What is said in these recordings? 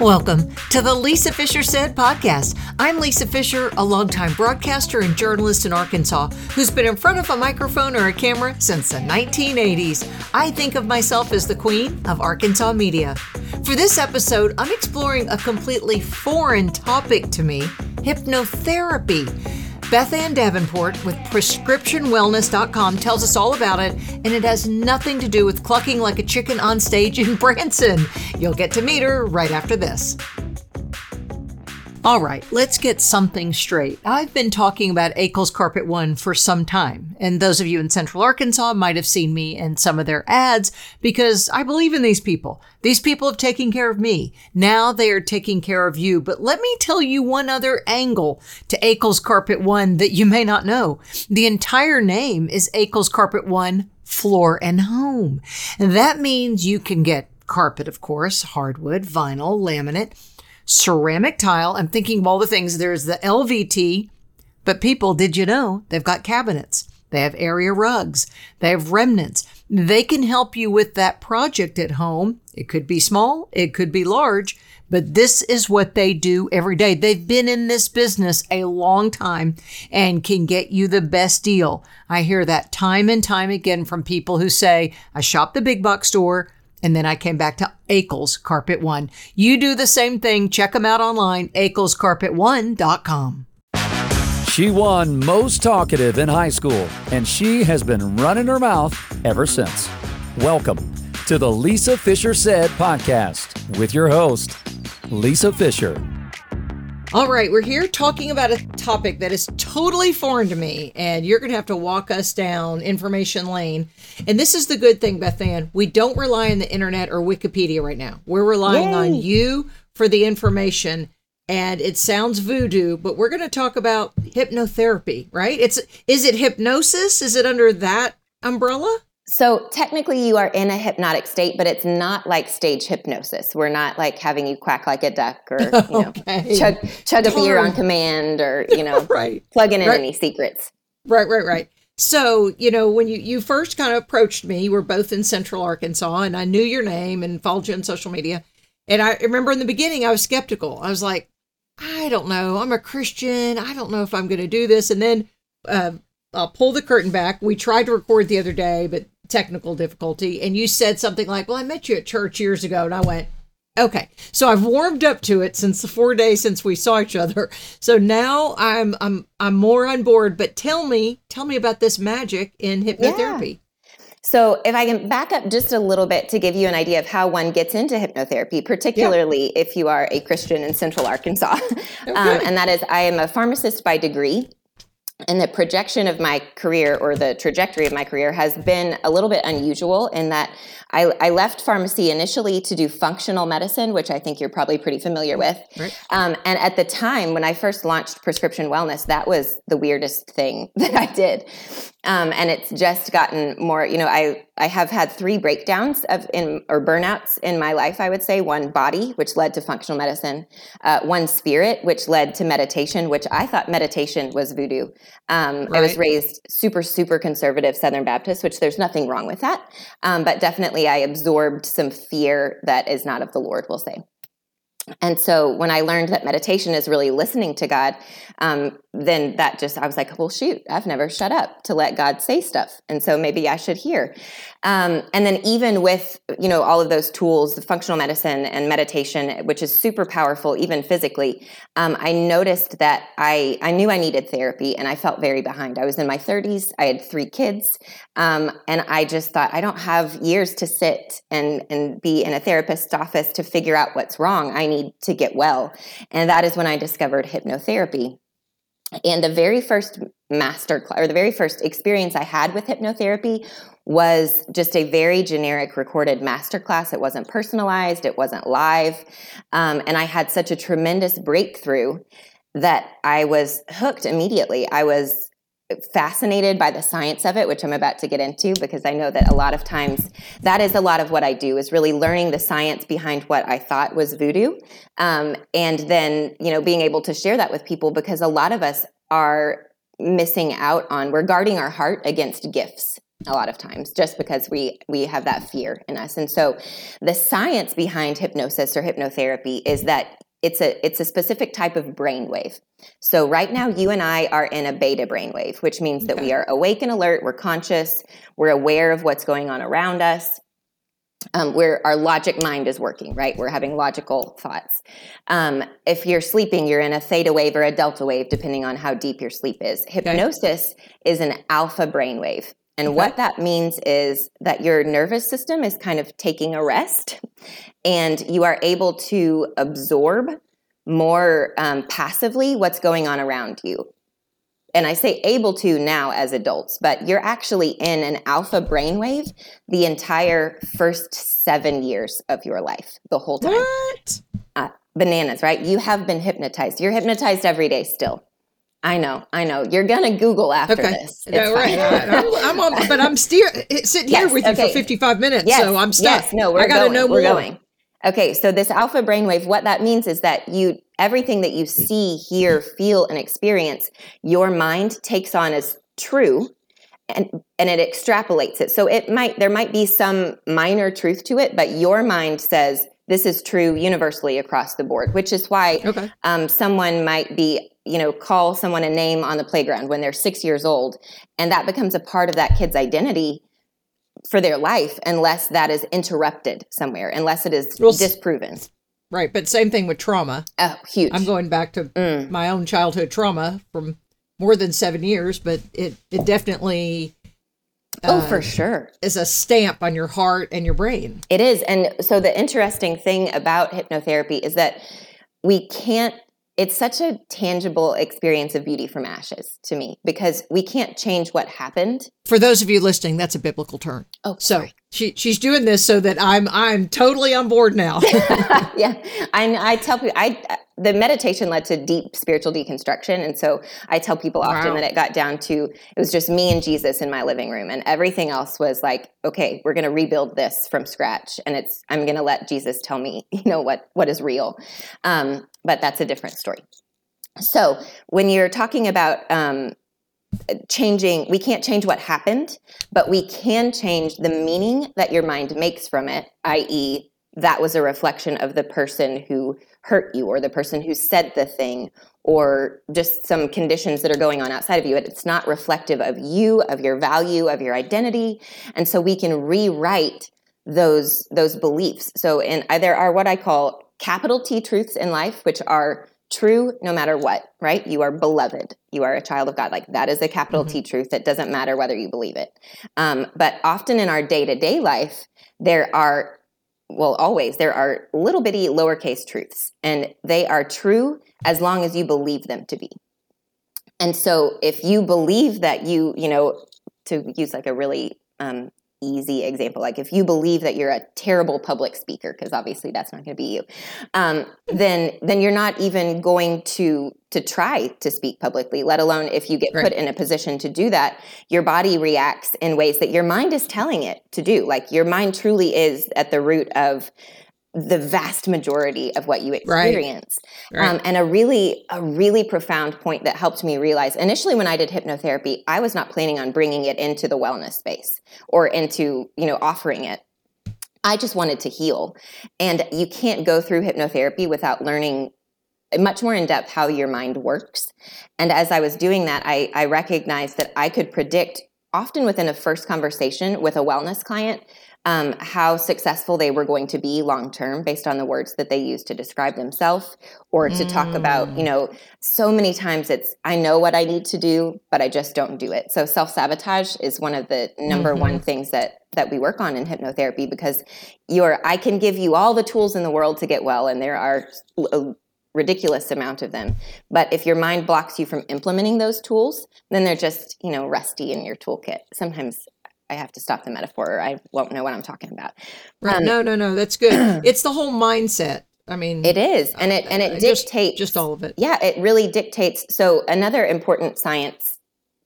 Welcome to the Lisa Fischer Said podcast. I'm Lisa Fischer, a longtime broadcaster and journalist in Arkansas who's been in front of a microphone or a camera since the 1980s. I think of myself as the queen of Arkansas media. For this episode, I'm exploring a completely foreign topic to me hypnotherapy. Beth Ann Davenport with PrescriptionWellness.com tells us all about it, and it has nothing to do with clucking like a chicken on stage in Branson. You'll get to meet her right after this. All right, let's get something straight. I've been talking about Akel's Carpet One for some time, and those of you in Central Arkansas might have seen me in some of their ads because I believe in these people. These people have taken care of me. Now they are taking care of you. But let me tell you one other angle to Akel's Carpet One that you may not know. The entire name is Akel's Carpet One Floor and Home. And that means you can get carpet, of course, hardwood, vinyl, laminate ceramic tile. I'm thinking of all the things. There's the LVT, but people, did you know they've got cabinets? They have area rugs. They have remnants. They can help you with that project at home. It could be small, it could be large, but this is what they do every day. They've been in this business a long time and can get you the best deal. I hear that time and time again from people who say, I shop the big box store. And then I came back to Akel's Carpet One. You do the same thing. Check them out online, akelscarpetone.com. She won most talkative in high school, and she has been running her mouth ever since. Welcome to the Lisa Fischer Said podcast with your host, Lisa Fischer. All right, we're here talking about a topic that is totally foreign to me, and you're going to have to walk us down information lane. And this is the good thing, Beth Ann. We don't rely on the internet or Wikipedia right now. We're relying Yay. on you for the information. And it sounds voodoo, but we're going to talk about hypnotherapy, right? It's is it hypnosis? Is it under that umbrella? So technically, you are in a hypnotic state, but it's not like stage hypnosis. We're not like having you quack like a duck or you know okay. chug chug a beer on command or you know right. plugging in right. any secrets. Right, right, right. So you know when you you first kind of approached me, you were both in Central Arkansas, and I knew your name and followed you on social media. And I remember in the beginning, I was skeptical. I was like, I don't know. I'm a Christian. I don't know if I'm going to do this. And then uh, I'll pull the curtain back. We tried to record the other day, but technical difficulty and you said something like, Well, I met you at church years ago. And I went, Okay. So I've warmed up to it since the four days since we saw each other. So now I'm I'm I'm more on board. But tell me, tell me about this magic in hypnotherapy. Yeah. So, if I can back up just a little bit to give you an idea of how one gets into hypnotherapy, particularly yeah. if you are a Christian in Central Arkansas, okay. um, and that is, I am a pharmacist by degree and the projection of my career or the trajectory of my career has been a little bit unusual in that I, I, left pharmacy initially to do functional medicine, which I think you're probably pretty familiar with. Right. Um, and at the time when I first launched prescription wellness, that was the weirdest thing that I did. Um, and it's just gotten more, you know, I, I have had three breakdowns of in or burnouts in my life, I would say. One body, which led to functional medicine, uh, one spirit, which led to meditation, which I thought meditation was voodoo. Um, right. I was raised super, super conservative Southern Baptist, which there's nothing wrong with that. Um, but definitely I absorbed some fear that is not of the Lord, we'll say. And so when I learned that meditation is really listening to God, um, then that just, I was like, well, shoot, I've never shut up to let God say stuff. And so maybe I should hear. Um, and then even with, you know, all of those tools, the functional medicine and meditation, which is super powerful, even physically, um, I noticed that I, I knew I needed therapy and I felt very behind. I was in my 30s. I had three kids. Um, and I just thought, I don't have years to sit and, and be in a therapist's office to figure out what's wrong. I need to get well. And that is when I discovered hypnotherapy. And the very first master class or the very first experience I had with hypnotherapy was just a very generic recorded master class. It wasn't personalized, it wasn't live. Um, and I had such a tremendous breakthrough that I was hooked immediately. I was fascinated by the science of it which i'm about to get into because i know that a lot of times that is a lot of what i do is really learning the science behind what i thought was voodoo. Um, and then you know being able to share that with people because a lot of us are missing out on we're guarding our heart against gifts a lot of times just because we we have that fear in us. And so the science behind hypnosis or hypnotherapy is that it's a it's a specific type of brainwave so right now you and i are in a beta brainwave which means that we are awake and alert we're conscious we're aware of what's going on around us um, where our logic mind is working, right? We're having logical thoughts. Um, if you're sleeping, you're in a theta wave or a delta wave, depending on how deep your sleep is. Hypnosis okay. is an alpha brainwave. And okay. what that means is that your nervous system is kind of taking a rest and you are able to absorb more um, passively what's going on around you and I say able to now as adults, but you're actually in an alpha brainwave the entire first seven years of your life, the whole time. What? Uh, bananas, right? You have been hypnotized. You're hypnotized every day still. I know, I know. You're gonna Google after okay. this. It's no, right. I'm, I'm, on, but I'm still sitting yes, here with okay. you for 55 minutes, yes, so I'm stuck. Yes, no, we're I gotta going, know more. We're going. Okay, so this alpha brainwave, what that means is that you everything that you see, hear, feel, and experience, your mind takes on as true and and it extrapolates it. So it might there might be some minor truth to it, but your mind says this is true universally across the board, which is why okay. um, someone might be you know call someone a name on the playground when they're six years old, and that becomes a part of that kid's identity for their life unless that is interrupted somewhere, unless it is well, disproven. Right, but same thing with trauma. Oh, huge. I'm going back to mm. my own childhood trauma from more than seven years, but it it definitely. Oh, uh, for sure. Is a stamp on your heart and your brain. It is. And so the interesting thing about hypnotherapy is that we can't it's such a tangible experience of beauty from ashes to me because we can't change what happened. For those of you listening, that's a biblical term. Oh, so sorry. She she's doing this so that I'm I'm totally on board now. yeah, I I tell people I the meditation led to deep spiritual deconstruction, and so I tell people often wow. that it got down to it was just me and Jesus in my living room, and everything else was like, okay, we're going to rebuild this from scratch, and it's I'm going to let Jesus tell me, you know what what is real. Um, but that's a different story. So when you're talking about um, changing, we can't change what happened, but we can change the meaning that your mind makes from it, i.e., that was a reflection of the person who hurt you or the person who said the thing or just some conditions that are going on outside of you. It's not reflective of you, of your value, of your identity. And so we can rewrite those those beliefs. So and uh, there are what I call capital T truths in life, which are true no matter what, right? You are beloved. You are a child of God. Like that is a capital mm-hmm. T truth. It doesn't matter whether you believe it. Um, but often in our day to day life, there are, well, always, there are little bitty lowercase truths, and they are true as long as you believe them to be. And so if you believe that you, you know, to use like a really um, easy example like if you believe that you're a terrible public speaker because obviously that's not going to be you um, then then you're not even going to to try to speak publicly let alone if you get right. put in a position to do that your body reacts in ways that your mind is telling it to do like your mind truly is at the root of the vast majority of what you experience right. Right. Um, and a really a really profound point that helped me realize initially when i did hypnotherapy i was not planning on bringing it into the wellness space or into you know offering it i just wanted to heal and you can't go through hypnotherapy without learning much more in depth how your mind works and as i was doing that i, I recognized that i could predict often within a first conversation with a wellness client um, how successful they were going to be long term based on the words that they used to describe themselves or to mm. talk about, you mm. know, so many times it's, I know what I need to do, but I just don't do it. So self sabotage is one of the number mm-hmm. one things that that we work on in hypnotherapy because you're I can give you all the tools in the world to get well and there are a ridiculous amount of them but if your mind blocks you from implementing those tools then they're just you know rusty in your toolkit sometimes I have to stop the metaphor or I won't know what I'm talking about. Right. Um, no, no, no. That's good. it's the whole mindset. I mean, it is, and it and it dictates just, just all of it. Yeah, it really dictates. So another important science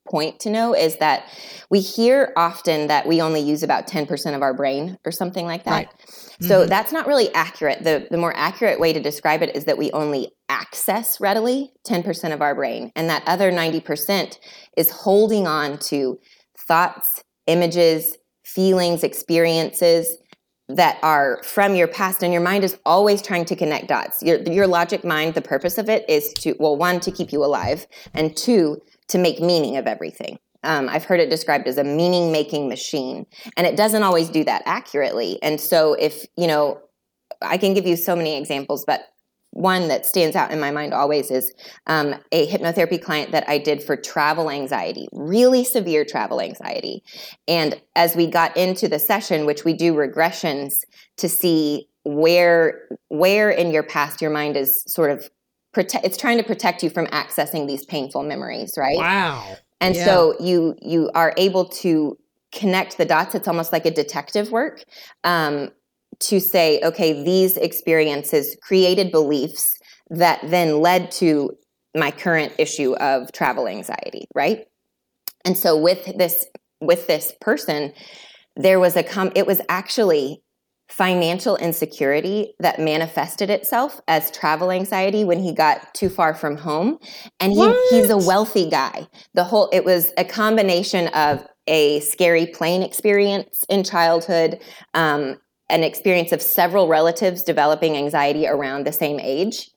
point to know is that we hear often that we only use about 10% of our brain or something like that. Right. So mm-hmm. that's not really accurate. The, the more accurate way to describe it is that we only access readily 10% of our brain, and that other 90% is holding on to thoughts, images, feelings, experiences that are from your past and your mind is always trying to connect dots. Your, your logic mind the purpose of it is to well one to keep you alive and two to make meaning of everything. Um, i've heard it described as a meaning making machine and it doesn't always do that accurately. And so if you know i can give you so many examples but one that stands out in my mind always is um, a hypnotherapy client that I did for travel anxiety, really severe travel anxiety. And as we got into the session, which we do regressions to see where where in your past your mind is sort of protect it's trying to protect you from accessing these painful memories, right? Wow. And yeah. so you you are able to connect the dots. It's almost like a detective work. Um, to say, okay, these experiences created beliefs that then led to my current issue of travel anxiety, right? And so with this with this person, there was a com it was actually financial insecurity that manifested itself as travel anxiety when he got too far from home. And he, he's a wealthy guy. The whole it was a combination of a scary plane experience in childhood um, an experience of several relatives developing anxiety around the same age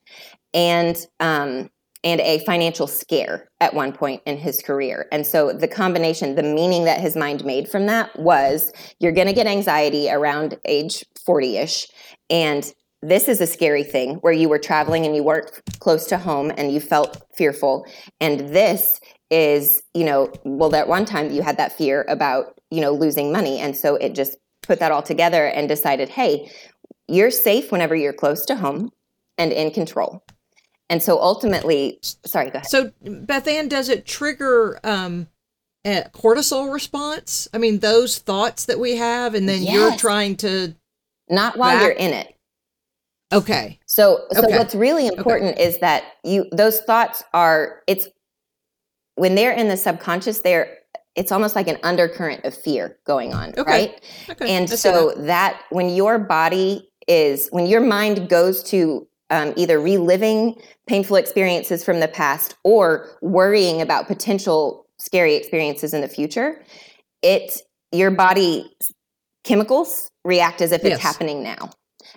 and um, and a financial scare at one point in his career. And so the combination, the meaning that his mind made from that was you're going to get anxiety around age 40 ish. And this is a scary thing where you were traveling and you weren't close to home and you felt fearful. And this is, you know, well, that one time you had that fear about, you know, losing money. And so it just put that all together and decided, hey, you're safe whenever you're close to home and in control. And so ultimately, sorry, go ahead. So, Beth Ann, does it trigger um, a cortisol response? I mean, those thoughts that we have, and then yes. you're trying to. Not while back- you're in it. Okay. So, so okay. what's really important okay. is that you those thoughts are it's when they're in the subconscious, they're it's almost like an undercurrent of fear going on, okay. right? Okay. And so that. that. when your body is when your mind goes to um, either reliving painful experiences from the past or worrying about potential scary experiences in the future, it your body chemicals react as if yes. it's happening now.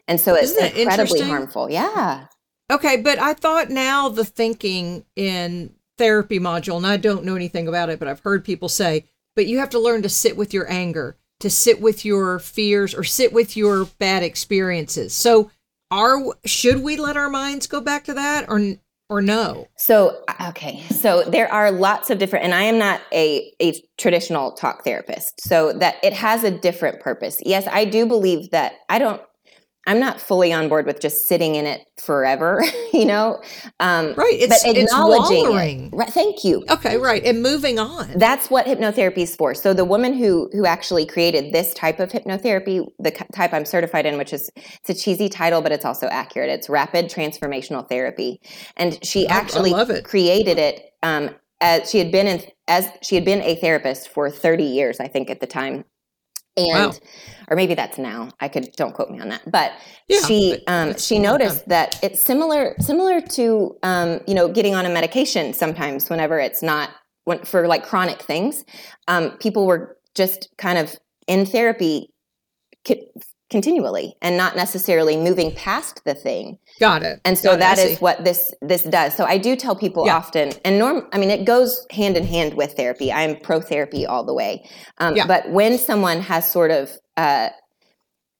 And so it's incredibly harmful. Yeah. Okay, but I thought now the thinking in therapy module, and I don't know anything about it, but I've heard people say, but you have to learn to sit with your anger, to sit with your fears, or sit with your bad experiences. So, are should we let our minds go back to that, or or no? So, okay, so there are lots of different, and I am not a a traditional talk therapist, so that it has a different purpose. Yes, I do believe that I don't I'm not fully on board with just sitting in it forever, you know. Um, right. It's, but acknowledging it. Right, thank you. Okay. Right. And moving on. That's what hypnotherapy is for. So the woman who who actually created this type of hypnotherapy, the type I'm certified in, which is it's a cheesy title, but it's also accurate. It's rapid transformational therapy, and she actually it. created it. Um, as she had been in as she had been a therapist for 30 years, I think, at the time and wow. or maybe that's now. I could don't quote me on that. But yeah, she um, she noticed that it's similar similar to um, you know getting on a medication sometimes whenever it's not when, for like chronic things um, people were just kind of in therapy continually and not necessarily moving past the thing. Got it. And so Got that is what this this does. So I do tell people yeah. often, and norm. I mean, it goes hand in hand with therapy. I'm pro therapy all the way. Um, yeah. But when someone has sort of uh,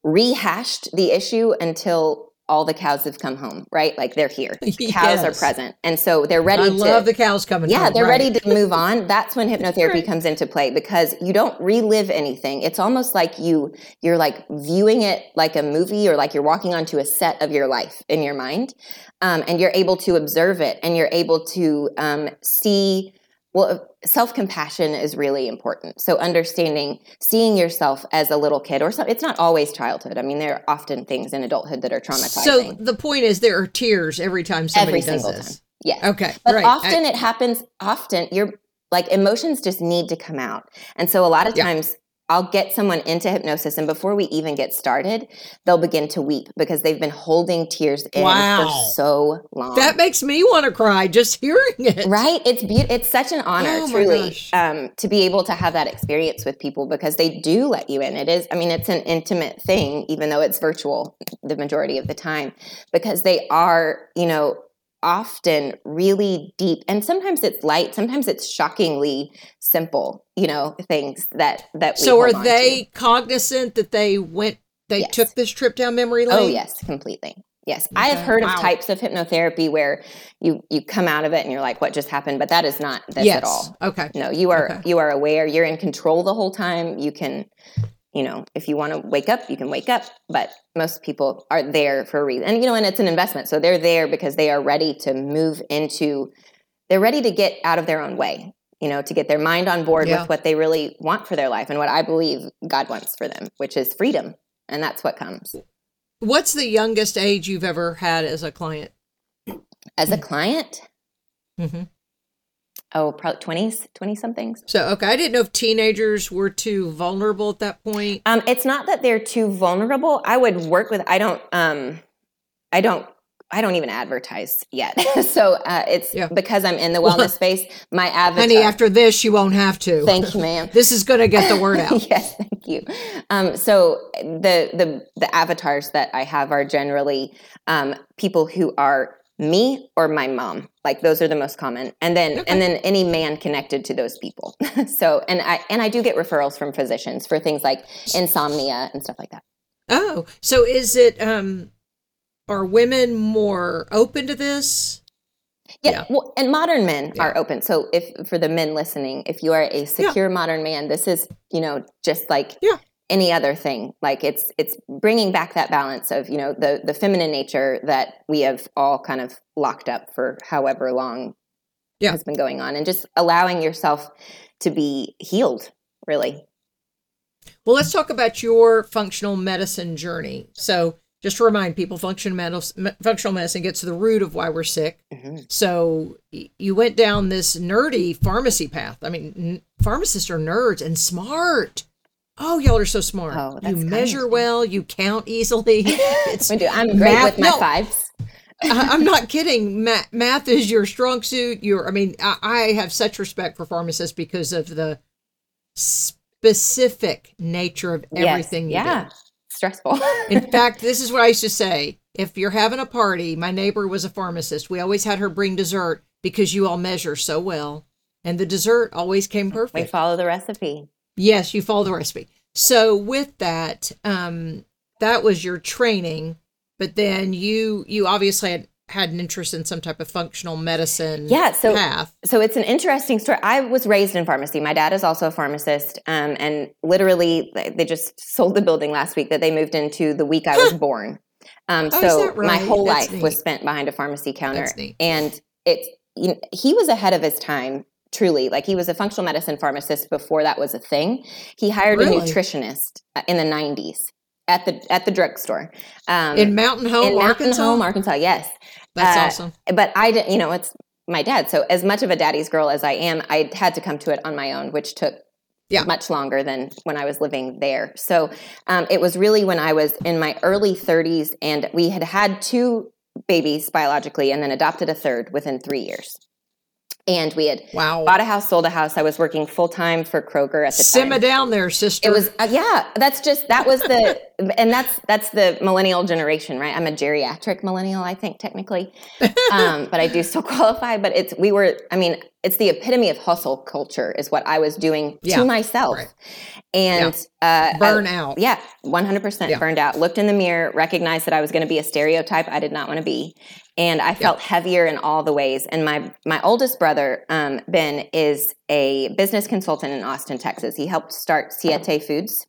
rehashed the issue until all the cows have come home, right? Like they're here. The cows yes. are present. And so they're ready I to love the cows coming Yeah, home, they're right. ready to move on. That's when hypnotherapy right. comes into play because you don't relive anything. It's almost like you you're like viewing it like a movie or like you're walking onto a set of your life in your mind. Um, and you're able to observe it and you're able to um, see well, uh, self compassion is really important. So, understanding, seeing yourself as a little kid, or so, it's not always childhood. I mean, there are often things in adulthood that are traumatizing. So, the point is, there are tears every time somebody every does single this. Time. Yeah. Okay. But right. often I, it happens. Often you're like emotions just need to come out, and so a lot of times I'll get someone into hypnosis, and before we even get started, they'll begin to weep because they've been holding tears in Wow. for so long. That makes me want to cry just hearing it. Right? It's be- it's such an honor, Oh truly, um, to be able to have that experience with people because they do let you in. It is, I mean, it's an intimate thing, even though it's virtual the majority of the time, because they are, you know, often really deep, and sometimes it's light, sometimes it's shockingly simple, you know, things that that. We So are they cognizant that they went they Yes. took this trip down memory oh, lane? Oh yes, completely. Yes, I have heard Wow. of types of hypnotherapy where you you come out of it and you're like, "What just happened?" But that is not this yes. at all. Okay. No, you are Okay. you are aware. You're in control the whole time. You can, you know, if you want to wake up, you can wake up. But most people are there for a reason, and you know, and it's an investment. So they're there because they are ready to move into. They're ready to get out of their own way. You know, to get their mind on board Yeah. with what they really want for their life and what I believe God wants for them, which is freedom, and that's what comes. What's the youngest age you've ever had as a client? As a client, hmm oh, probably twenties, twenty somethings. So okay, I didn't know if teenagers were too vulnerable at that point. Um, it's not that they're too vulnerable. I would work with. I don't. Um, I don't. I don't even advertise yet. so uh, it's Yeah. because I'm in the Well, wellness space. My avatar. Honey, after this, you won't have to. thank you, ma'am. This is going to get the word out. yes, thank you. Um, so the the the avatars that I have are generally um, people who are me or my mom. Like those are the most common, and then Okay. and then any man connected to those people. so and I and I do get referrals from physicians for things like insomnia and stuff like that. Oh, so is it? um Are women more open to this? Yeah, Yeah. well, and modern men Yeah. are open. So if for the men listening, if you are a secure modern man, this is you know just like Yeah. Any other thing. Like it's it's bringing back that balance of you know the the feminine nature that we have all kind of locked up for however long Yeah. has been going on, and just allowing yourself to be healed. Really, Well, let's talk about your functional medicine journey. So, just to remind people, functional medicine, functional medicine gets to the root of why we're sick. Mhm. So, you went down this nerdy pharmacy path. I mean, pharmacists are nerds and smart. Oh, y'all are so smart. Oh, you kind. measure well. You count easily. It's, I do. I'm great Math- with my no. fives. I'm not kidding. Math, math is your strong suit. Your, I mean, I, I have such respect for pharmacists because of the specific nature of Yes. everything you yeah, do. stressful. In fact, this is what I used to say. If you're having a party, my neighbor was a pharmacist. We always had her bring dessert because you all measure so well. And the dessert always came perfect. we follow the recipe. Yes, you follow the recipe. So with that, um, that was your training, but then you you obviously had, had an interest in some type of functional medicine Yeah, so path. So it's an interesting story. I was raised in pharmacy. My dad is also a pharmacist, um, and literally, they just sold the building last week that they moved into the week I was born. Um, Oh, so that my whole That's life was spent behind a pharmacy counter, neat. and it's you know, he was ahead of his time. Truly, like he was a functional medicine pharmacist before that was a thing. He hired Really? a nutritionist uh, in the '90s at the at the drugstore um, In Mountain Home, in Mountain Arkansas. Home, Arkansas. Yes, That's uh, awesome. but I didn't, you know, it's my dad. So as much of a daddy's girl as I am, I had to come to it on my own, which took Yeah. much longer than when I was living there. So um, it was really when I was in my early 30s and we had had two babies biologically and then adopted a third within three years. And we had Wow. bought a house, sold a house. I was working full time for Kroger at the time. Simmer down there, sister. It was uh, yeah. That's just that was the and that's that's the millennial generation, right? I'm a geriatric millennial, I think technically, um, but I do still qualify. But it's we were. I mean, it's the epitome of hustle culture, is what I was doing Yeah, to myself, right. and uh, I- burn out. yeah, 100% burned out. Looked in the mirror, recognized that I was going to be a stereotype I did not want to be. And I felt heavier in all the ways. And my my oldest brother, um, Ben, is a business consultant in Austin, Texas. He helped start Siete Foods.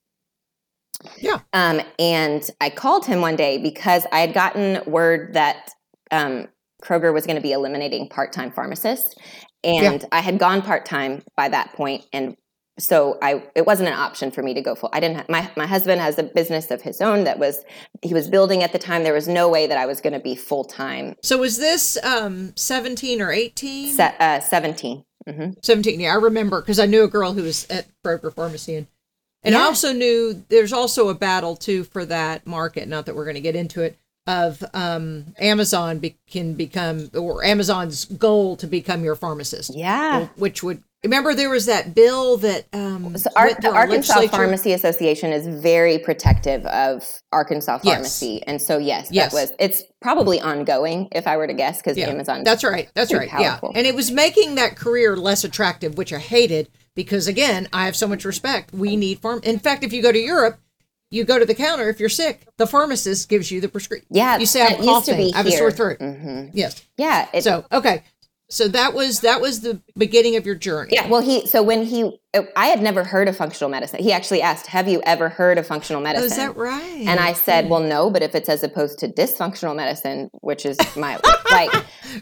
Yeah. Um, and I called him one day because I had gotten word that um, Kroger was going to be eliminating part time pharmacists. And I had gone part time by that point, and so I it wasn't an option for me to go full. I didn't. Have, my my husband has a business of his own that was he was building at the time. There was no way that I was going to be full time. So was this um 17 or 18? Se- uh, 17 hmm 17. Yeah, I remember because I knew a girl who was at Kroger Pharmacy and And Yeah. I also knew there's also a battle too for that market. Not that we're going to get into it. Of um, Amazon be- can become, or Amazon's goal to become your pharmacist. Yeah. Which would remember there was that bill that um, So Ar- the Arkansas. Pharmacy Association is very protective of Arkansas Yes. pharmacy, and so yes, Yes. that was. It's probably ongoing, if I were to guess, because Yeah, Amazon. That's right. That's right. powerful. Yeah. And it was making that career less attractive, which I hated because again, I have so much respect. We need farm. In fact, if you go to Europe, you go to the counter if you're sick. The pharmacist gives you the prescription. Yeah, You say I'm coughing. I have a sore throat. Mhm. Yes. Yeah. It, So okay. So that was that was the beginning of your journey. yeah. Well, he. So when he, I had never heard of functional medicine. He actually asked, "Have you ever heard of functional Oh, medicine?" is that right? And I said, well, no, but if it's as opposed to dysfunctional medicine, which is my, like,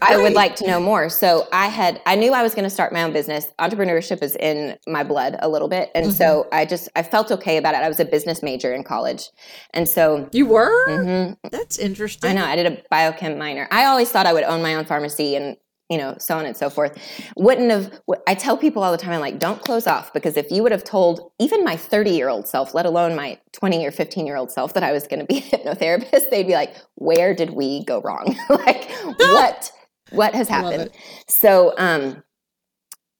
I would like to know more. So I had, I knew I was going to start my own business. Entrepreneurship is in my blood a little bit. And so Mm-hmm. I just, I felt okay about it. I was a business major in college. And so you were. mhm, That's interesting. I know I did a biochem minor. I always thought I would own my own pharmacy and, you know, so on and so forth. Wouldn't have, I tell people all the time, I'm like, don't close off because if you would have told even my 30 year old self, let alone my 20 or 15 year old self, that I was going to be a hypnotherapist, they'd be like, where did we go wrong? like, what, what has happened? So, um,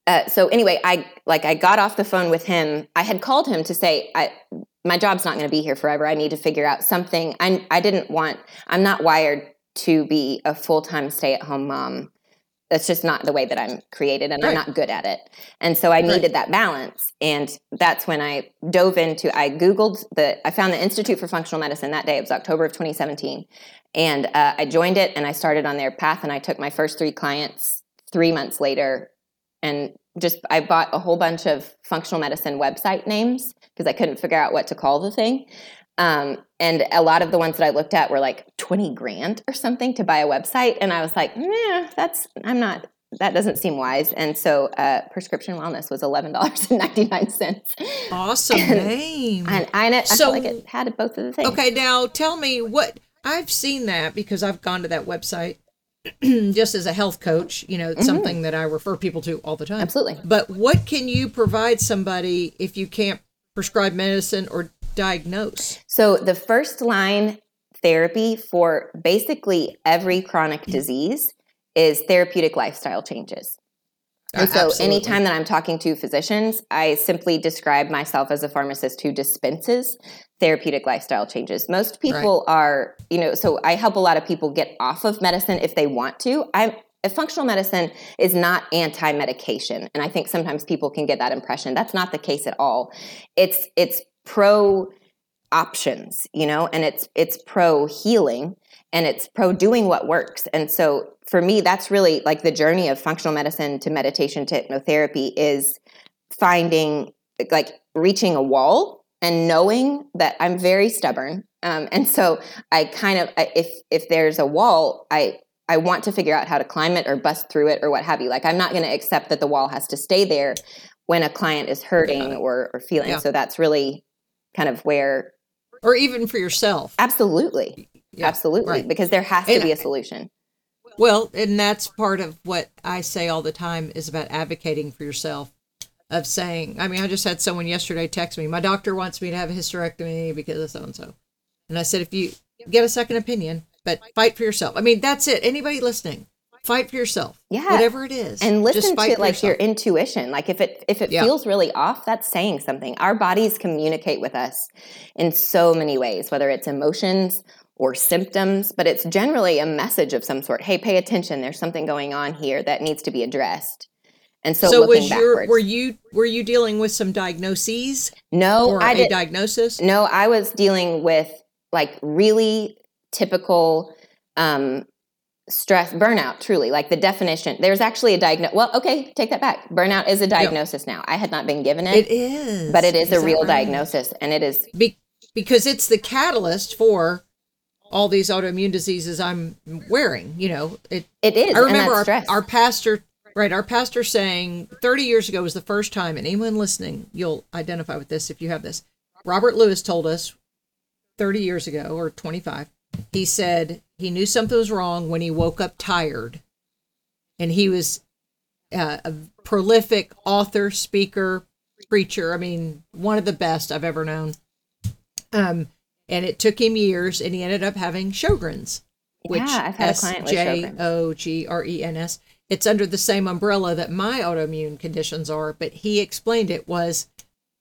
uh, so anyway, I like I got off the phone with him. I had called him to say I my job's not going to be here forever. I need to figure out something. I I didn't want. I'm not wired to be a full time stay at home mom. That's just not the way that I'm created, and I'm not good at it. And so I Right. needed that balance. And that's when I dove into. I googled the. I found the Institute for Functional Medicine that day. It was October of 2017, and uh, I joined it and I started on their path. And I took my first three clients three months later and just I bought a whole bunch of functional medicine website names because I couldn't figure out what to call the thing. Um, and a lot of the ones that I looked at were like 20 grand or something to buy a website. And I was like, nah, that's, I'm not, that doesn't seem wise. And so uh, prescription wellness was $11.99. Awesome name. And I, I So- felt like it had both of the things. Okay, now tell me what I've seen that because I've gone to that website just as a health coach. You know, it's something that I refer people to all the time. Mm-hmm. Absolutely. But what can you provide somebody if you can't prescribe medicine or diagnose? So the first line therapy for basically every chronic mm-hmm. disease is therapeutic lifestyle changes. Uh, and so Absolutely. anytime that I'm talking to physicians, I simply describe myself as a pharmacist who dispenses therapeutic lifestyle changes. Most people are, you know, so I help a lot of people get off of medicine if they want to. I'm a functional medicine is not anti-medication, and I think sometimes people can get that impression. That's not the case at all. It's it's pro options, you know, and it's it's pro healing and it's pro doing what works. And so for me, that's really like the journey of functional medicine to meditation to hypnotherapy is finding like reaching a wall and knowing that I'm very stubborn. Um, and so I kind of if if there's a wall, I I want to figure out how to climb it or bust through it or what have you. Like I'm not going to accept that the wall has to stay there when a client is hurting or, or feeling. Yeah. So that's really kind of where Or even for yourself. absolutely, Yeah, absolutely, right. because there has to And be a solution. Well, and that's part of what I say all the time is about advocating for yourself. Of saying, I mean, I just had someone yesterday text me, my doctor wants me to have a hysterectomy because of so and so. And I said, if you get a second opinion, but fight for yourself. I mean, that's it. Anybody listening, fight for yourself. Yeah. Whatever it is. and just listen fight to like your intuition like if it if it Yeah. feels really off that's saying something our bodies communicate with us in so many ways whether it's emotions or symptoms but it's generally a message of some sort hey pay attention there's something going on here that needs to be addressed and so, So, looking was your backwards were you were you dealing with some diagnoses no or i a did diagnosis? no i was dealing with like really typical um stress burnout truly like the definition there's actually a diagnosis well okay take that back burnout is a diagnosis now i had not been given it, It is, but it is, a real right? diagnosis and it is Be- because it's the catalyst for all these autoimmune diseases I'm wearing. You know, it. it is I remember our, stress our pastor, right? Our pastor saying 30 years ago was the first time, and anyone listening, you'll identify with this if you have this. Robert Lewis told us 30 years ago or 25. He said he knew something was wrong when he woke up tired, and he was uh, a prolific author, speaker, preacher. I mean, one of the best I've ever known. Um, and it took him years, and he ended up having Sjogren's, which Yeah, I've had a S J. O G R E N S. It's under the same umbrella that my autoimmune conditions are, but he explained it was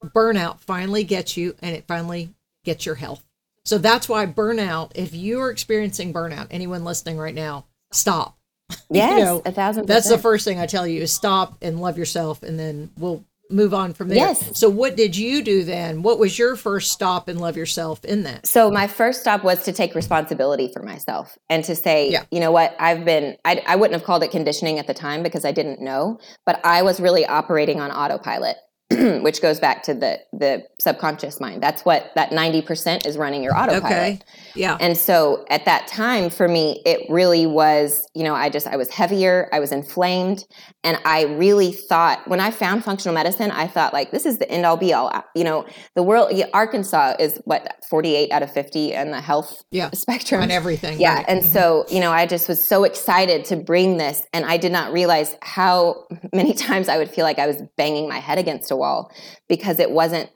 burnout finally gets you, and it finally gets your health. So that's why burnout. If you are experiencing burnout, anyone listening right now, stop. Yes, know, a thousand. That's the first thing I tell you is stop and love yourself, and then we'll move on from there. Yes. So what did you do then? What was your first stop and love yourself in that? So my first stop was to take responsibility for myself and to say, Yeah. you know what, I've been, I, I wouldn't have called it conditioning at the time because I didn't know, but I was really operating on autopilot, which goes back to the the subconscious mind. That's what that ninety percent is running your autopilot. Okay. Yeah. And so at that time for me, it really was, you know, I just, I was heavier, I was inflamed. And I really thought, when I found functional medicine, I thought, like, this is the end all be all. You know, the world, Arkansas is what, 48 out of 50 in the health Yeah. spectrum. On everything. Yeah. right. And mm-hmm. so, you know, I just was so excited to bring this. And I did not realize how many times I would feel like I was banging my head against a wall because it wasn't,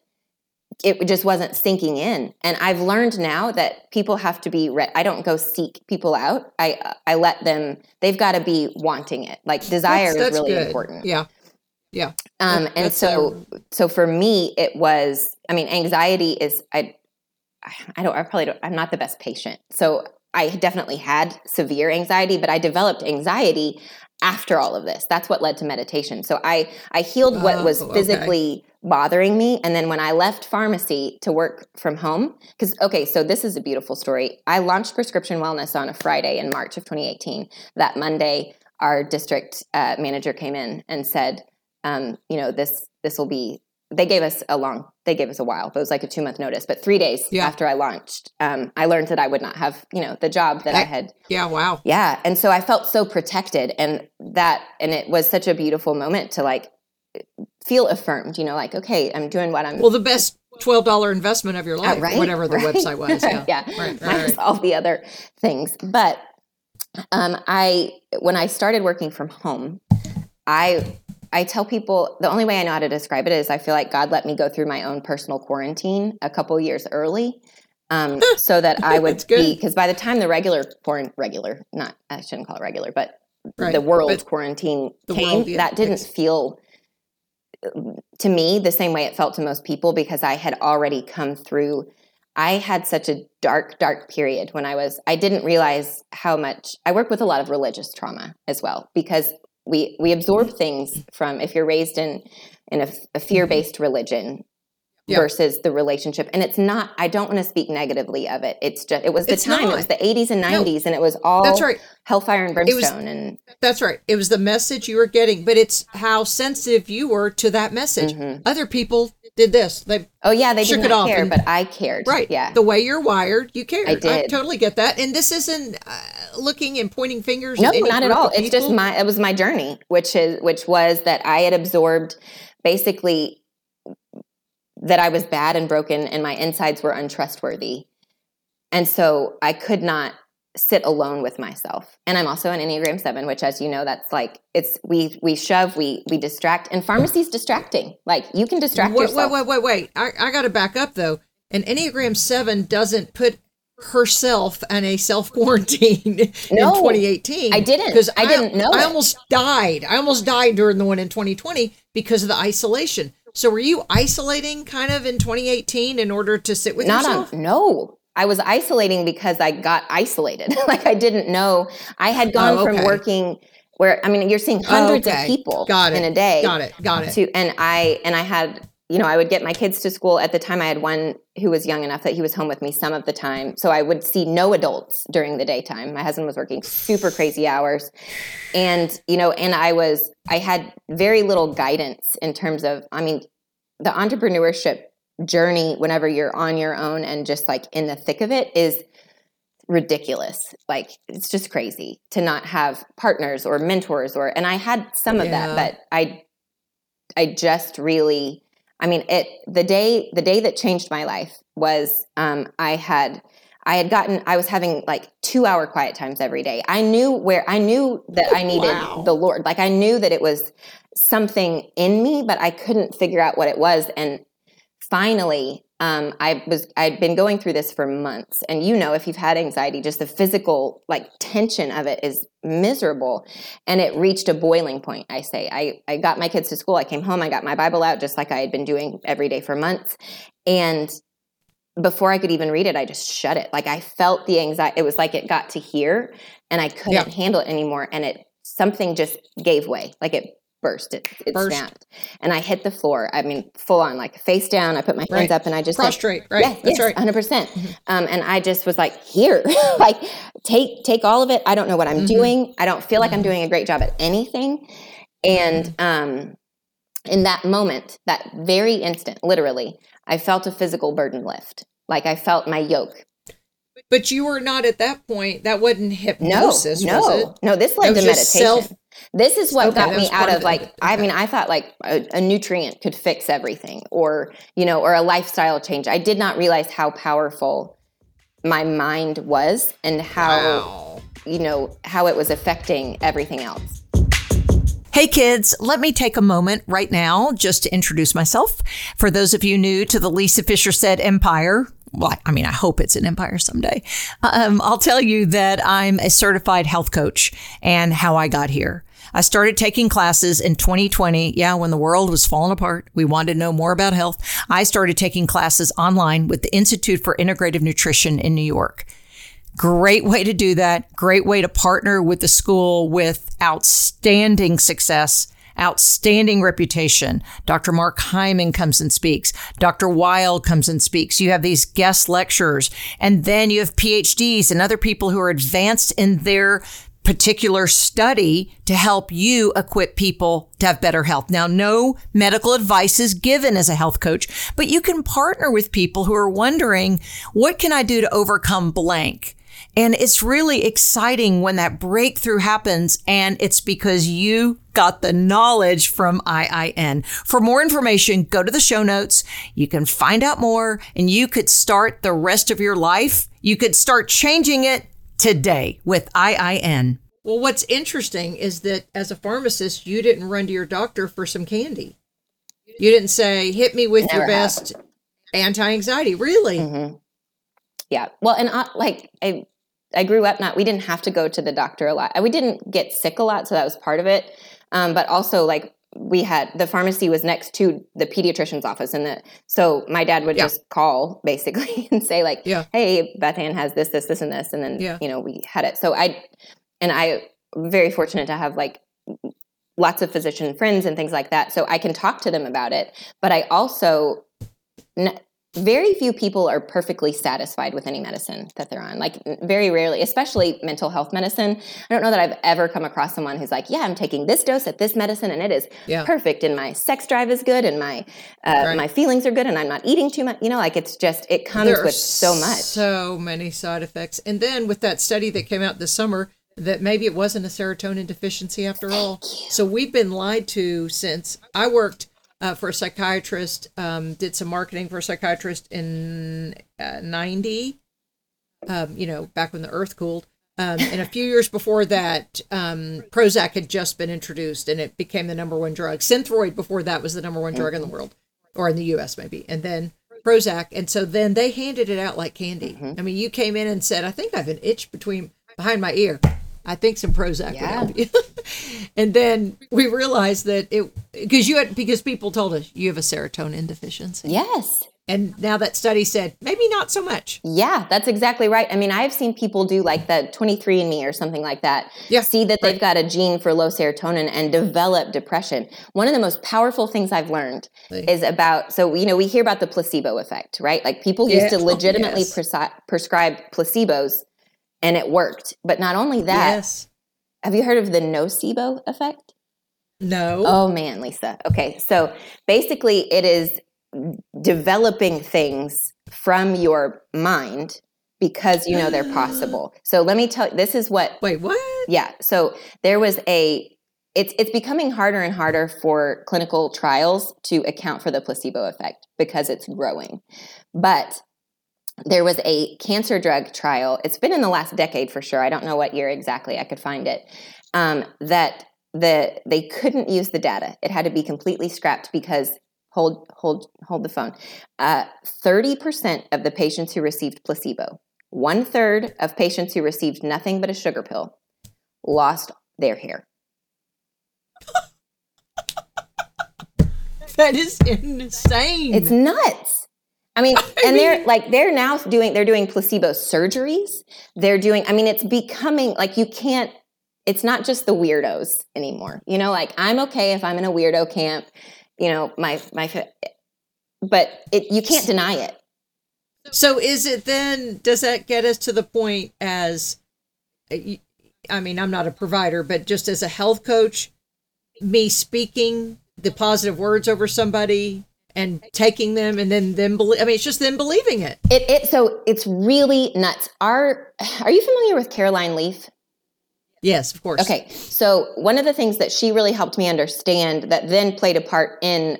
it just wasn't sinking in. And I've learned now that people have to be, re- I don't go seek people out. I, I let them, they've got to be wanting it. Like desire That's- is really good. important. Yeah. Yeah. Um, That- and that's so, so for me, it was. I mean, anxiety is. I, I don't. I probably don't. I'm not the best patient. So I definitely had severe anxiety, but I developed anxiety after all of this. That's what led to meditation. So I I healed what was Oh, okay. physically bothering me, and then when I left pharmacy to work from home, because okay, so this is a beautiful story. I launched prescription wellness on a Friday in March of 2018. That Monday, our district uh, manager came in and said um, you know, this this will be. They gave us a long. They gave us a while, but it was like a two month notice. But three days Yeah. after I launched, um, I learned that I would not have, you know, the job that I Heck. had. Yeah. Wow. Yeah, and so I felt so protected, and that, and it was such a beautiful moment to like feel affirmed. You know, like okay, I'm doing what I'm. Well, the best twelve dollar investment of your uh, life, right, whatever the right. website was. Yeah. yeah, Right. Right. all the other things. But um, I, when I started working from home, I, I tell people the only way I know how to describe it is I feel like God let me go through my own personal quarantine a couple years early. Um, so that I would be because by the time the regular quarant regular not I shouldn't call it regular but Right. the world But quarantine The came world, yeah, that didn't thanks. feel to me the same way it felt to most people because I had already come through I had such a dark dark period when I was I didn't realize how much I work with a lot of religious trauma as well because we we absorb things from if you're raised in in a, a fear-based religion Yeah. versus the relationship and it's not I don't want to speak negatively of it it's just it was the It's time it was the 80s and No. 90s and it was all That's right. hellfire and was- brimstone and That's right. It was the message you were getting, but it's how sensitive you were to that message. Mhm. Other people did this. They oh yeah they Shook did it not off care and- but I cared right. yeah The way you're wired, you care. I did. totally get that. And this isn't uh, looking and pointing fingers. no not at all it's just my it was my journey which is which was that i had absorbed basically that i was bad and broken and my insides were untrustworthy and so i could not sit alone with myself and i'm also an enneagram 7 which as you know that's like it's we we shove we we distract and pharmacy's distracting like you can distract Wait, yourself wait, wait, wait, wait. I, I got to back up though. An Enneagram 7 doesn't put herself in a self quarantine in 2018. I didn't. Because I didn't know I it. almost died. I almost died during the one in 2020 because of the isolation. So were you isolating kind of in 2018 in order to sit with not yourself? on no i was isolating because i got isolated like i didn't know i had gone Oh, from working where i mean you're seeing Oh, hundreds okay. of people Got it. in a day Got it. Got it. to and i and i had you know i would get my kids to school at the time i had one who was young enough that he was home with me some of the time so i would see no adults during the daytime my husband was working super crazy hours and you know and i was i had very little guidance in terms of i mean the entrepreneurship journey whenever you're on your own and just like in the thick of it is ridiculous like it's just crazy to not have partners or mentors or and i had some of Yeah. that but i i just really i mean it the day the day that changed my life was um i had I had gotten, I was having like two hour quiet times every day. I knew where, I knew that I needed Wow. the Lord. Like I knew that it was something in me, but I couldn't figure out what it was. And finally, um, I was, I'd been going through this for months. And you know, if you've had anxiety, just the physical like tension of it is miserable. And it reached a boiling point, I say. I, I got my kids to school. I came home. I got my Bible out just like I had been doing every day for months. And before I could even read it, I just shut it. Like I felt the anxiety. It was like it got to here and I couldn't Yeah. handle it anymore. And it, something just gave way. Like it burst. It, it Burst. snapped. And I hit the floor. I mean, full on, like face down. I put my hands Right. up and I just said, Prostrate, right? Yes, That's yes, right. 100%. percent Um, and I just was like, here, like take, take all of it. I don't know what I'm Mhm. doing. I don't feel like I'm Mhm. doing a great job at anything. And, Mm-hmm. um, in that moment, that very instant, literally, I felt a physical burden lift. Like I felt my yoke. But you were not at that point. That wasn't hypnosis, no, was it? no. This led to was just meditation. self- this is what Okay, got me out of of it. like. I mean, I thought like a, a nutrient could fix everything, or you know, or a lifestyle change. I did not realize how powerful my mind was, and how Wow. you know how it was affecting everything else. Hey kids, let me take a moment right now just to introduce myself. For those of you new to the Lisa Fischer Said Empire, well, I mean, I hope it's an empire someday. Um, I'll tell you that I'm a certified health coach and how I got here. I started taking classes in 2020. Yeah, when the world was falling apart, we wanted to know more about health. I started taking classes online with the Institute for Integrative Nutrition in New York. Great way to do that. Great way to partner with the school with outstanding success, outstanding reputation. Dr. Mark Hyman comes and speaks. Dr. Weil comes and speaks. You have these guest lecturers, and then you have PhDs and other people who are advanced in their particular study to help you equip people to have better health. Now, no medical advice is given as a health coach, but you can partner with people who are wondering, what can I do to overcome blank? And it's really exciting when that breakthrough happens and it's because you got the knowledge from IIN. For more information, go to the show notes. You can find out more and you could start the rest of your life. You could start changing it today with IIN. Well, what's interesting is that as a pharmacist, you didn't run to your doctor for some candy. You didn't say, hit me with your Never have. best anti anxiety. Really? hmm Yeah. Well, and I, like I, I grew up not. We didn't have to go to the doctor a lot. We didn't get sick a lot, so that was part of it. Um, but also, like we had the pharmacy was next to the pediatrician's office, and the so my dad would Yeah. just call basically and say like, Yeah. "Hey, Beth Ann has this, this, this, and this," and then Yeah. you know we had it. So I, and I, very fortunate to have like lots of physician friends and things like that, so I can talk to them about it. But I also very few people are perfectly satisfied with any medicine that they're on. Like very rarely, especially mental health medicine. I don't know that I've ever come across someone who's like, "Yeah, I'm taking this dose at this medicine, and it is Yeah. perfect, and my sex drive is good, and my uh, Right. my feelings are good, and I'm not eating too much." You know, like it's just it comes There with so much. So many side effects. And then with that study that came out this summer, that maybe it wasn't a serotonin deficiency after all. So we've been lied to since I worked uh, for a psychiatrist, um, did some marketing for a psychiatrist in uh, 90, um, you know, back when the earth cooled. Um, and a few years before that, um, Prozac had just been introduced and it became the number one drug. Synthroid before that was the number one drug in the world, or in the US maybe. And then Prozac. And so then they handed it out like candy. I mean, you came in and said, I think I have an itch between behind my ear. I think some Prozac would Yeah. help you. and then we realized that it because you had because people told us you have a serotonin deficiency. Yes. And now that study said maybe not so much. Yeah, that's exactly right. I mean, I've seen people do like the 23andMe or something like that. Yeah, See that they've right. got a gene for low serotonin and develop depression. One of the most powerful things I've learned See. is about, so, you know, we hear about the placebo effect, right? Like people used Yeah. to Oh, legitimately yes. presi- prescribe placebos and it worked. But not only that, yes. have you heard of the nocebo effect? No. Oh man, Lisa. Okay. So basically, it is developing things from your mind because you know they're possible. So let me tell you, this is what, Wait, what? yeah. So there was a, it's, it's becoming harder and harder for clinical trials to account for the placebo effect because it's growing. But there was a cancer drug trial. It's been in the last decade for sure. I don't know what year exactly. I could find it. Um, that the they couldn't use the data. It had to be completely scrapped because hold hold hold the phone. Uh, thirty percent of the patients who received placebo, one third of patients who received nothing but a sugar pill, lost their hair. that is insane. It's nuts. I mean, and they're like they're now doing they're doing placebo surgeries. They're doing I mean it's becoming like you can't it's not just the weirdos anymore. You know, like I'm okay if I'm in a weirdo camp, you know, my my but it you can't deny it. So is it then does that get us to the point as I mean, I'm not a provider, but just as a health coach, me speaking the positive words over somebody and taking them and then them believe. I mean, it's just them believing it. It, it so it's really nuts. Are are you familiar with Caroline Leaf? Yes, of course. Okay. So one of the things that she really helped me understand that then played a part in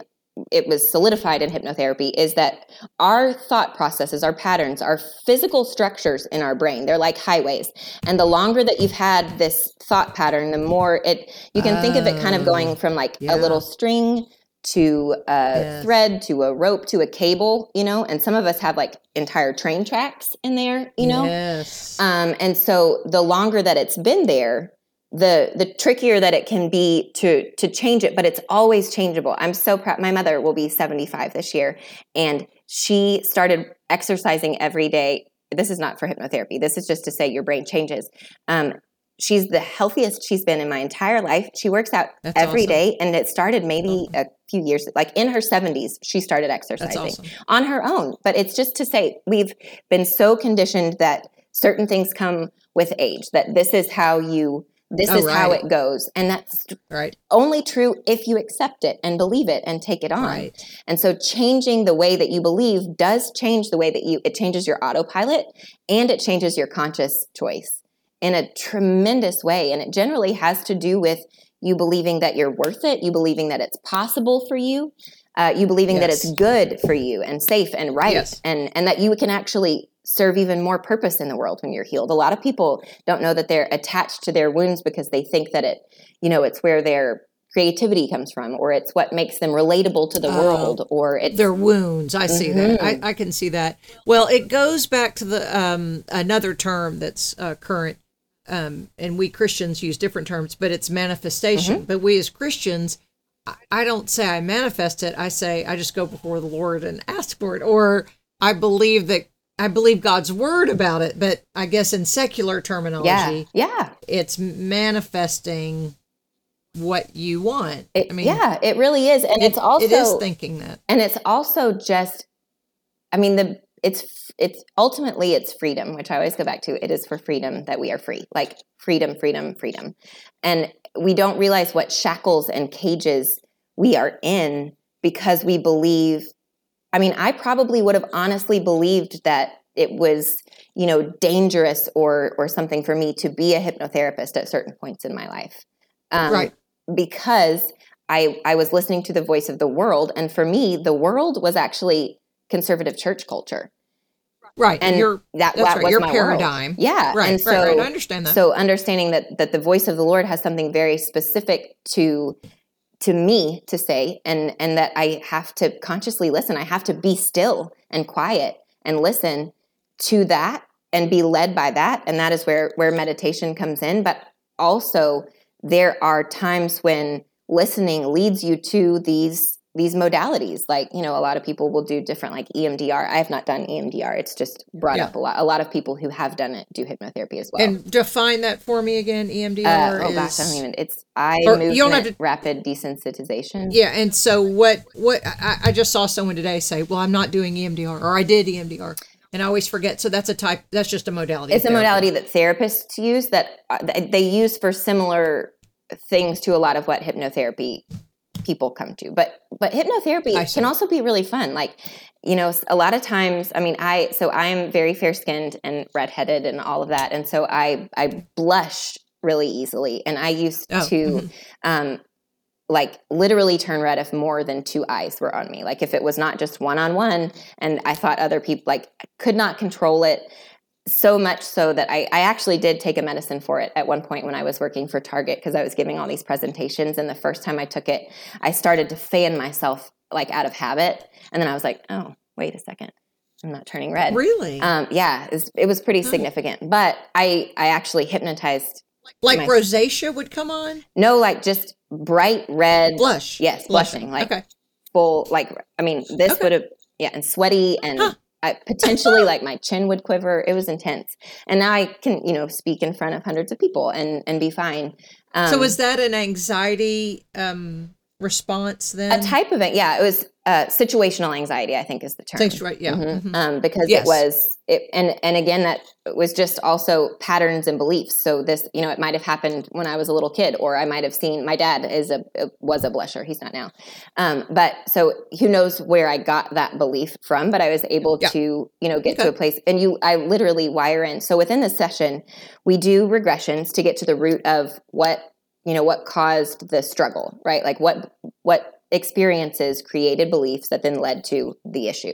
it was solidified in hypnotherapy is that our thought processes, our patterns, our physical structures in our brain, they're like highways. And the longer that you've had this thought pattern, the more it you can think of it kind of going ah, from like yeah. a little string to a Yes. thread to a rope to a cable, you know, and some of us have like entire train tracks in there, you know. Yes. Um, and so the longer that it's been there, the the trickier that it can be to to change it, but it's always changeable. I'm so proud. My mother will be 75 this year, and she started exercising every day. This is not for hypnotherapy. This is just to say your brain changes. Um, she's the healthiest she's been in my entire life. She works out That's every awesome. day, and it started maybe a few years, like in her 70s, she started exercising awesome. on her own. But it's just to say we've been so conditioned that certain things come with age, that this is how you, this Oh, is how it goes. And that's Right. only true if you accept it and believe it and take it on. Right. And so changing the way that you believe does change the way that you, it changes your autopilot and it changes your conscious choice in a tremendous way. And it generally has to do with you believing that you're worth it, you believing that it's possible for you, uh, you believing that it's good for you and safe and right, Yes. and and that you can actually serve even more purpose in the world when you're healed. A lot of people don't know that they're attached to their wounds because they think that it, you know, it's where their creativity comes from, or it's what makes them relatable to the Oh. world, or it's Their wounds. I see that. Mm-hmm. I, I can see that. Well, it goes back to the um, another term that's uh, current, um, and we Christians use different terms, but it's manifestation. Mm-hmm. But we as Christians, I, don't say I manifest it. I say I just go before the Lord and ask for it, or I believe that I believe God's word about it. But I guess in secular terminology, yeah, yeah. it's manifesting what you want. It, I mean, yeah, it really is, and it's also it is thinking that. and it's also just i mean the it's it's ultimately it's freedom which i always go back to. It is for freedom that we are free. Like freedom freedom freedom. And we don't realize what shackles and cages we are in because we believe i mean i probably would have honestly believed that it was you know dangerous or or something for me to be a hypnotherapist at certain points in my life. Um, Right. because I, I was listening to the voice of the world and for me the world was actually conservative church culture Right. and your that, that's that right, was your my paradigm. world. yeah Right, and so right, right. I understand that. so understanding that that the voice of the lord has something very specific to to me to say and and that i have to consciously listen i have to be still and quiet and listen to that and be led by that and that is where where meditation comes in but also there are times when listening leads you to these these modalities like you know a lot of people will do different like emdr i have not done emdr it's just brought Yeah. up a lot a lot of people who have done it do hypnotherapy as well And define that for me again. EMDR uh, oh is gosh, I don't even. It's eye Or movement, you don't have to- rapid desensitization. yeah. And so what? What I, I just saw someone today say, "Well, I'm not doing EMDR, or I did EMDR," and I always forget. So that's a type. That's just a modality. It's a modality that therapists use that uh, they use for similar things to a lot of what hypnotherapy people come to. But but hypnotherapy can also be really fun. Like you know, a lot of times. I mean, I so I am very fair skinned and redheaded and all of that, and so I I blush really easily, and I used Oh, to. mhm. Um, like literally turn red if more than two eyes were on me. Like if it was not just one on one and I thought other people like could not control it so much so that I, I actually did take a medicine for it at one point when I was working for Target because I was giving all these presentations. And the first time I took it, I started to fan myself like out of habit. And then I was like, oh, wait a second. I'm not turning red. Really? Um, yeah, it was, it was pretty significant. But I, I actually hypnotized. like my- rosacea would come on? No, like just bright red. Blush. Yes, blushing. Like okay. full. Like I mean, this Okay. would have yeah, and sweaty and. Huh. I, potentially like my chin would quiver. It was intense. And now i can you know speak in front of hundreds of people and and be fine. Um, so was that an anxiety um, response then? a type of it yeah. It was uh, situational anxiety i think is the term Thanks, right? Yeah. Mhm. Mhm. um, because Yes. it was it, and and again that was just also patterns and beliefs so this you know it might have happened when i was a little kid or i might have seen my dad is a was a blusher he's not now um, but so who knows where i got that belief from but i was able Yeah. to you know get to a place and you i literally wire in so within the session we do regressions to get to the root of what you know what caused the struggle right like what what experiences created beliefs that then led to the issue.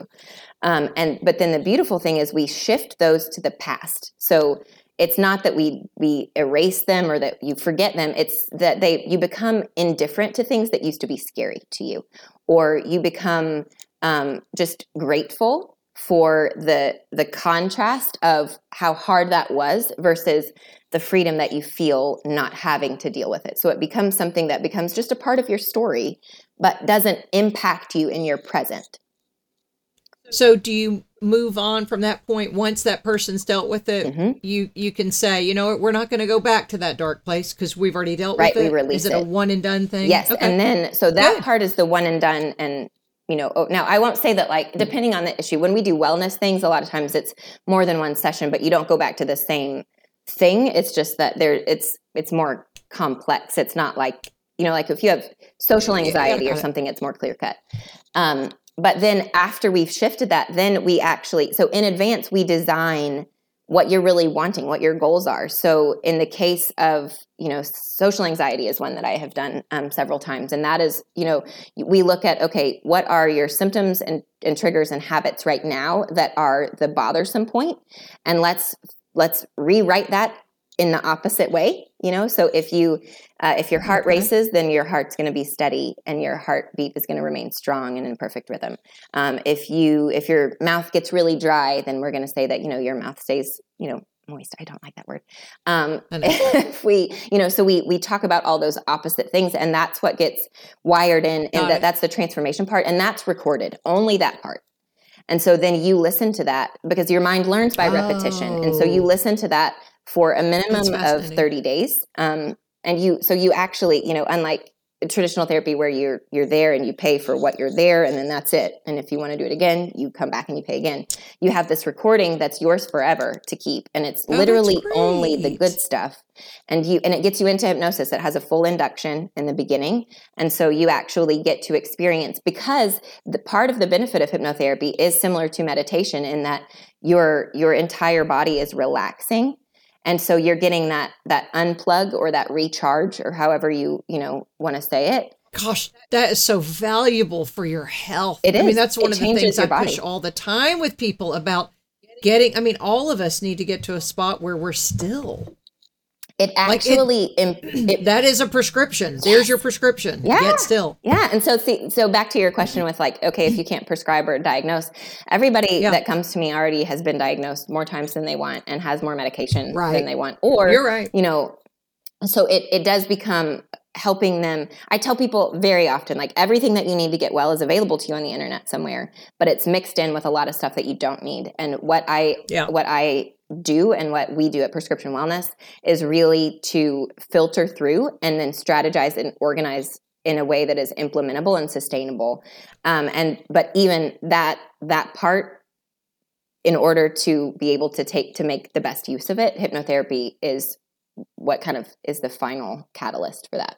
Um, and but then the beautiful thing is we shift those to the past. So it's not that we we erase them or that you forget them. It's that they you become indifferent to things that used to be scary to you. Or you become um, just grateful for the the contrast of how hard that was versus the freedom that you feel not having to deal with it. So it becomes something that becomes just a part of your story but doesn't impact you in your present So do you move on from that point once that person's dealt with it? Mhm. You you can say, you know, we're not going to go back to that dark place because we've already dealt Right, with we it. release Is it, a one and done thing? Yes, Okay. and then so that Good. part is the one and done, and you know. Oh, now I won't say that like depending on the issue. When we do wellness things, a lot of times it's more than one session, but you don't go back to the same thing. It's just that there, it's it's more complex. It's not like you know, like if you have social anxiety or something, it's more clear cut. Um, but then after we've shifted that, then we actually so in advance we design what you're really wanting, what your goals are. So in the case of, you know, social anxiety is one that I have done um, several times. And that is, you know, we look at, okay, what are your symptoms and, and triggers and habits right now that are the bothersome point? And let's, let's rewrite that in the opposite way, you know? So if you, uh, if your heart Okay. races, then your heart's going to be steady and your heartbeat is going to remain strong and in perfect rhythm. Um, if you if your mouth gets really dry, then we're going to say that you know your mouth stays you know moist. I don't like that word. Um, if we you know so we we talk about all those opposite things, and that's what gets wired in, and that that's the transformation part, and that's recorded only that part. And so then you listen to that because your mind learns by repetition, and so you Oh. listen to that for a minimum of 30 days. Um, and you so you actually you know unlike traditional therapy where you're you're there and you pay for what you're there and then that's it. And if you want to do it again you come back and you pay again. You have this recording that's yours forever to keep and it's Oh, literally only the good stuff. And you and it gets you into hypnosis. It has a full induction in the beginning. And so you actually get to experience because the part of the benefit of hypnotherapy is similar to meditation in that your your entire body is relaxing and so you're getting that that unplug or that recharge or however you you know want to say it Gosh, that is so valuable for your health. It I mean, is. that's It one of the things I body. push all the time with people about getting. I mean, all of us need to get to a spot where we're still. It Like it- actually it, That is a prescription. There's your prescription. Yeah. Get still. yeah and so see, so back to your question with like okay if you can't prescribe or diagnose everybody Yeah. that comes to me already has been diagnosed more times than they want and has more medication Right. than they want or You're right. you know so it, it does become helping them i tell people very often like everything that you need to get well is available to you on the internet somewhere but it's mixed in with a lot of stuff that you don't need and what i Yeah. what i do and what we do at prescription wellness is really to filter through and then strategize and organize in a way that is implementable and sustainable um, and but even that that part in order to be able to take to make the best use of it hypnotherapy is what kind of is the final catalyst for that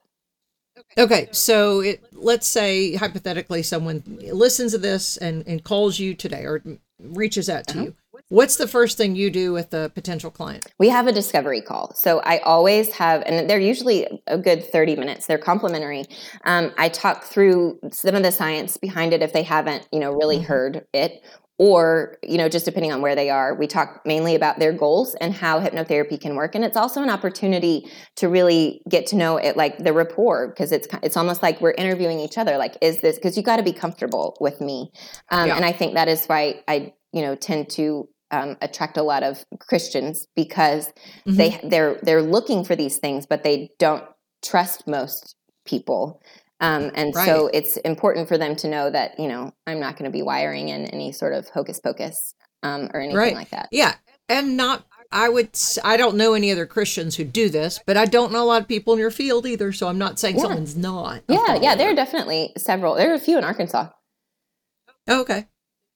Okay, so it, let's say hypothetically someone listens to this and, and calls you today or reaches out to Uh-huh. you. What's the first thing you do with a potential client? We have a discovery call. So I always have, and they're usually a good 30 minutes. They're complimentary. Um, I talk through some of the science behind it if they haven't, you know, really mm-hmm. heard it or you know just depending on where they are we talk mainly about their goals and how hypnotherapy can work and it's also an opportunity to really get to know it like the rapport because it's it's almost like we're interviewing each other like is this because you got to be comfortable with me um, yeah. and i think that is why i you know tend to um, attract a lot of christians because mm-hmm. they they're they're looking for these things but they don't trust most people um, and right. so it's important for them to know that, you know, I'm not going to be wiring in any sort of hocus pocus um, or anything right. like that. Yeah. And not, I would, I don't know any other Christians who do this, but I don't know a lot of people in your field either. So I'm not saying yeah. someone's not. Yeah. Yeah. There are definitely several. There are a few in Arkansas. Okay.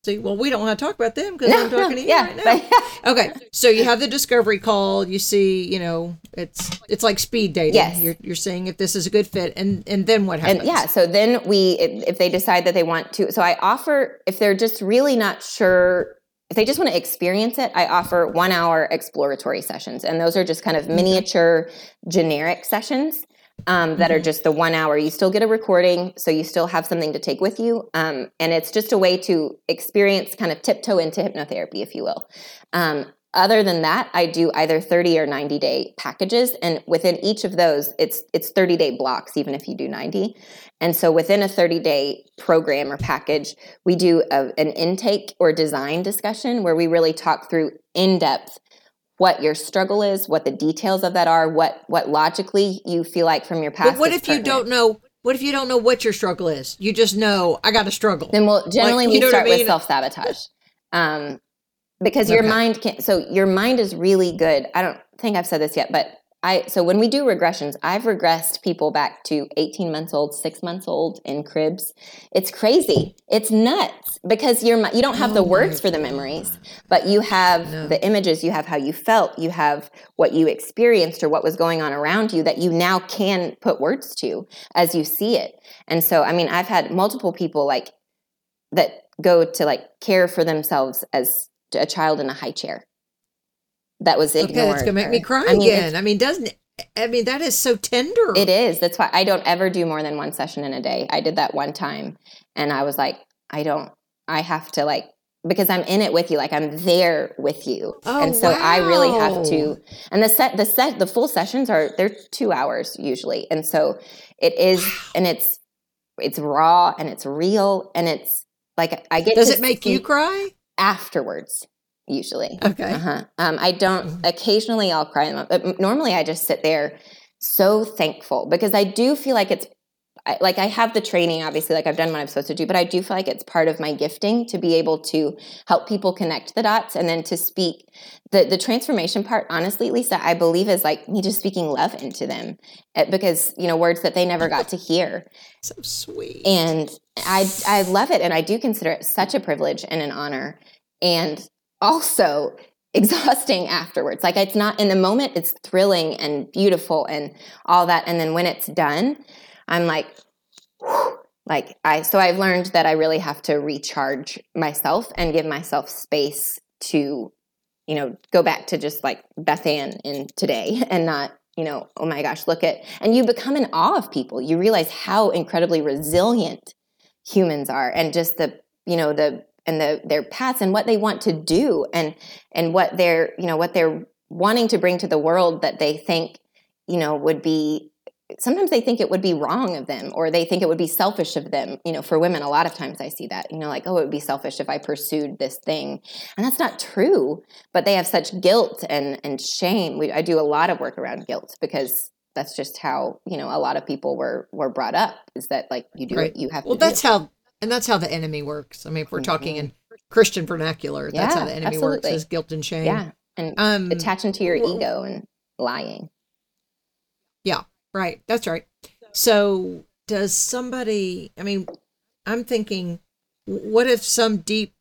See, well, we don't want to talk about them because no, I'm talking no, to you yeah, right now. Okay, so you have the discovery call. You see, you know, it's it's like speed dating. Yes, you're you're seeing if this is a good fit, and and then what happens? And yeah, so then we, if they decide that they want to, so I offer if they're just really not sure if they just want to experience it, I offer one hour exploratory sessions. And those are just kind of miniature generic sessions um, that mm-hmm. are just the one hour. You still get a recording, so you still have something to take with you. Um, and it's just a way to experience, kind of tiptoe into hypnotherapy, if you will. Um, other than that, I do either 30 or 90 day packages. And within each of those, it's it's 30 day blocks, even if you do 90. And so within a 30 day program or package, we do a, an intake or design discussion where we really talk through in depth what your struggle is, what the details of that are, what what logically you feel like from your past. But what if you don't know? What if you don't know what your struggle is? You just know I got a struggle. Then we'll generally like, we start I mean? with self sabotage, um, because your mind can't. So your mind is really good. I don't think I've said this yet, but I so when we do regressions, I've regressed people back to 18 months old, 6 months old in cribs. It's crazy. It's nuts because you're you don't have oh the words for the memories, but you have no. the images, you have how you felt, you have what you experienced or what was going on around you that you now can put words to as you see it. And so I mean, I've had multiple people like that go to like care for themselves as a child in a high chair that was ignored. Okay, that's gonna make me cry I mean, again. I mean, doesn't? I mean, that is so tender. It is. That's why I don't ever do more than one session in a day. I did that one time, and I was like, I don't. I have to like because I'm in it with you, like I'm there with you, oh, and so wow. I really have to. And the set, the set, the full sessions are they're two hours usually, and so it is, wow. and it's it's raw and it's real and it's like I get. Does it make you cry afterwards? Usually. Okay. Uh-huh. Um, I don't. Mm-hmm. Occasionally, I'll cry. But normally, I just sit there, so thankful because I do feel like it's like I have the training. Obviously, like I've done what I'm supposed to do, but I do feel like it's part of my gifting to be able to help people connect the dots and then to speak the the transformation part. Honestly, Lisa, I believe is like me just speaking love into them eh, because you know words that they never got to hear. so sweet. And I I love it, and I do consider it such a privilege and an honor. And also exhausting afterwards. Like it's not in the moment, it's thrilling and beautiful and all that. And then when it's done, I'm like, whew, like I, so I've learned that I really have to recharge myself and give myself space to, you know, go back to just like Beth Ann in today and not, you know, oh my gosh, look at, and you become in awe of people. You realize how incredibly resilient humans are and just the, you know, the and the, their paths and what they want to do and and what they're you know what they're wanting to bring to the world that they think you know would be sometimes they think it would be wrong of them or they think it would be selfish of them. You know for women a lot of times i see that you know like oh it would be selfish if i pursued this thing. And that's not true but they have such guilt and and shame. We, i do a lot of work around guilt because that's just how you know a lot of people were were brought up is that like you do right. you have well that's how and that's how the enemy works. I mean, if we're mm-hmm. talking in Christian vernacular, yeah, that's how the enemy absolutely. works is guilt and shame. Yeah. And um, attaching to your ego and lying. Yeah, right. That's right. So does somebody, I mean, I'm thinking, what if some deep,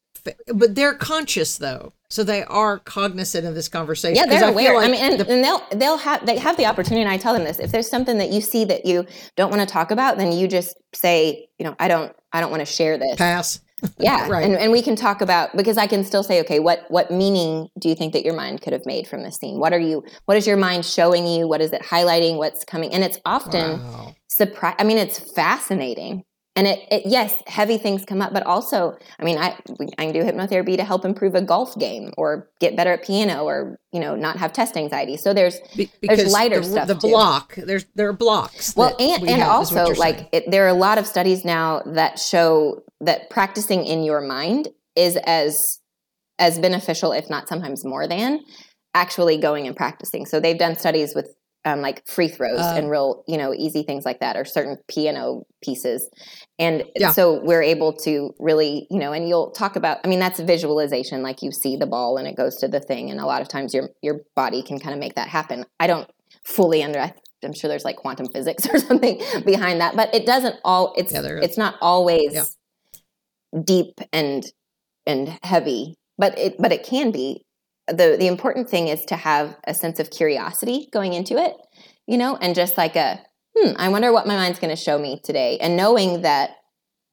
but they're conscious though so they are cognizant of this conversation. Yeah, they're I aware. Like I mean, and, the, and, they'll they'll have they have the opportunity. And I tell them this: if there's something that you see that you don't want to talk about, then you just say, you know, I don't I don't want to share this. Pass. Yeah, Right. and, and we can talk about because I can still say, okay, what what meaning do you think that your mind could have made from this scene? What are you? What is your mind showing you? What is it highlighting? What's coming? And it's often Wow. surprise. I mean, it's fascinating. And it, it, yes, heavy things come up, but also, I mean, I I can do hypnotherapy to help improve a golf game or get better at piano or you know not have test anxiety. So there's Be- There's lighter the, stuff, the too. block there's there are blocks. well, and we and have, also like it, there are a lot of studies now that show that practicing in your mind is as as beneficial, if not sometimes more than actually going and practicing. So they've done studies with um, like free throws Uh, and real, you know, easy things like that, or certain piano pieces, and Yeah. so we're able to really, you know, and you'll talk about. I mean, that's visualization, like you see the ball and it goes to the thing, and a lot of times your your body can kind of make that happen. I don't fully under. I- I'm sure there's like quantum physics or something behind that, but it doesn't all. It's Yeah, it's not always Yeah. deep and and heavy, but it but it can be. The The important thing is to have a sense of curiosity going into it, you know, and just like a hmm, I wonder what my mind's going to show me today, and knowing that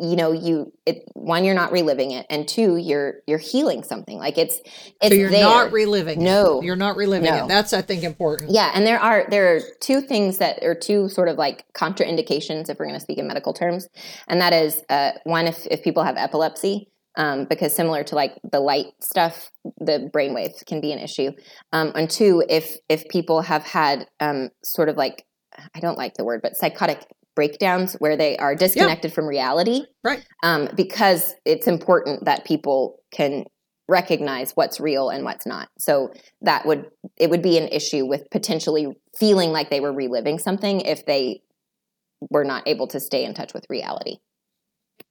you know you it one you're not reliving it, and two you're you're healing something. Like it's it's so you're there. not reliving. No. it. you're not reliving No. it. That's I think important. Yeah, and there are there are two things that are two sort of like contraindications if we're going to speak in medical terms, and that is uh, one if if people have epilepsy, um, because similar to like the light stuff, the brainwaves can be an issue, um, and two if if people have had um, sort of like I don't like the word, but psychotic breakdowns where they are disconnected from reality, Right. um, because it's important that people can recognize what's real and what's not. So that would it would be an issue with potentially feeling like they were reliving something if they were not able to stay in touch with reality.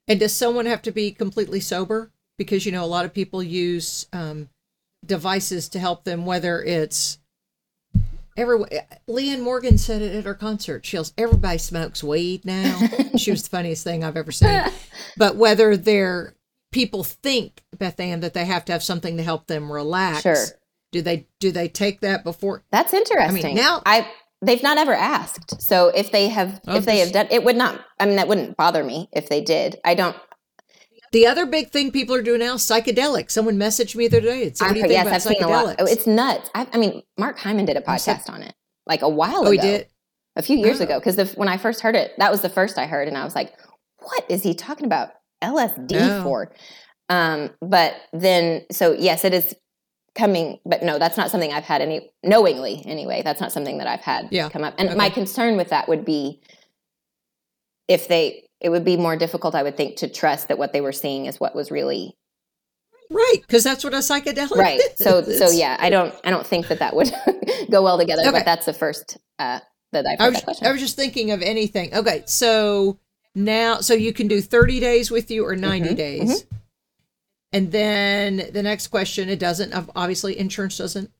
And does someone have to be completely sober? Because you know a lot of people use um, devices to help them, whether it's everyone. Leanne Morgan said it at her concert. She goes, "Everybody smokes weed now." she was the funniest thing I've ever seen. But whether they're people think Beth Ann that they have to have something to help them relax. Sure. Do they do they take that before? That's interesting. I mean, now- I they've not ever asked. So if they have Oh, if they have done it would not I mean that wouldn't bother me if they did. I don't The other big thing people are doing now is psychedelics. Someone messaged me the other day. It's what I've do you heard, think yes, about I've seen a lot. psychedelics? Oh, it's nuts. I, I mean, Mark Hyman did a I'm so- podcast on it like a while oh, ago. he did. a few years Oh. ago because when I first heard it, that was the first I heard, and I was like, "What is he talking about LSD Oh. for?" Um, but then, so yes, it is coming, but no, that's not something I've had any knowingly anyway. That's not something that I've had Yeah. come up. And my concern with that would be if they, it would be more difficult, I would think, to trust that what they were seeing is what was really Right, because that's what a psychedelic right. is. So, so yeah, I don't, I don't think that that would go well together. Okay. But that's the first uh, that I've I was, that question. I was just thinking of anything. Okay, so now, so you can do 30 days with you or 90 Mhm, days. And then the next question, it doesn't, obviously, insurance doesn't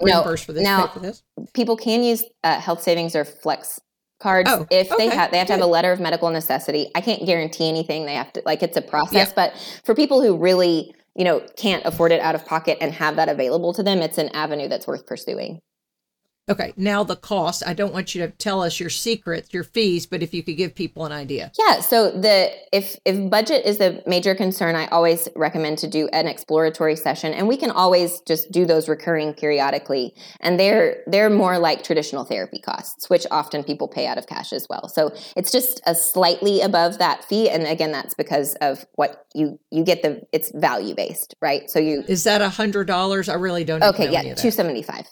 No, reimburse for this, now- for this. people can use uh, health savings or flex cards Oh, if they have they have to have a letter of medical necessity. I can't guarantee anything. They have to like it's a process Yeah. but for people who really you know can't afford it out of pocket and have that available to them it's an avenue that's worth pursuing Okay, now the cost. I don't want you to tell us your secrets, your fees, but if you could give people an idea. yeah so the if if budget is a major concern i always recommend to do an exploratory session and we can always just do those recurring periodically and they're they're more like traditional therapy costs which often people pay out of cash as well so it's just a slightly above that fee and again that's because of what you you get the it's value based right so you Is that a hundred dollars? I really don't. okay yeah any of that. 275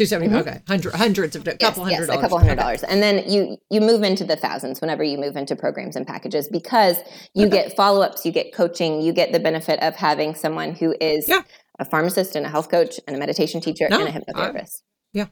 Two seventy. Mm-hmm. Okay, hundred, hundreds of a couple yes, hundred yes, dollars. a couple hundred Okay. dollars and then you you move into the thousands whenever you move into programs and packages because you get follow-ups you get coaching you get the benefit of having someone who is Yeah. a pharmacist and a health coach and a meditation teacher No, and a hypnotherapist Yeah.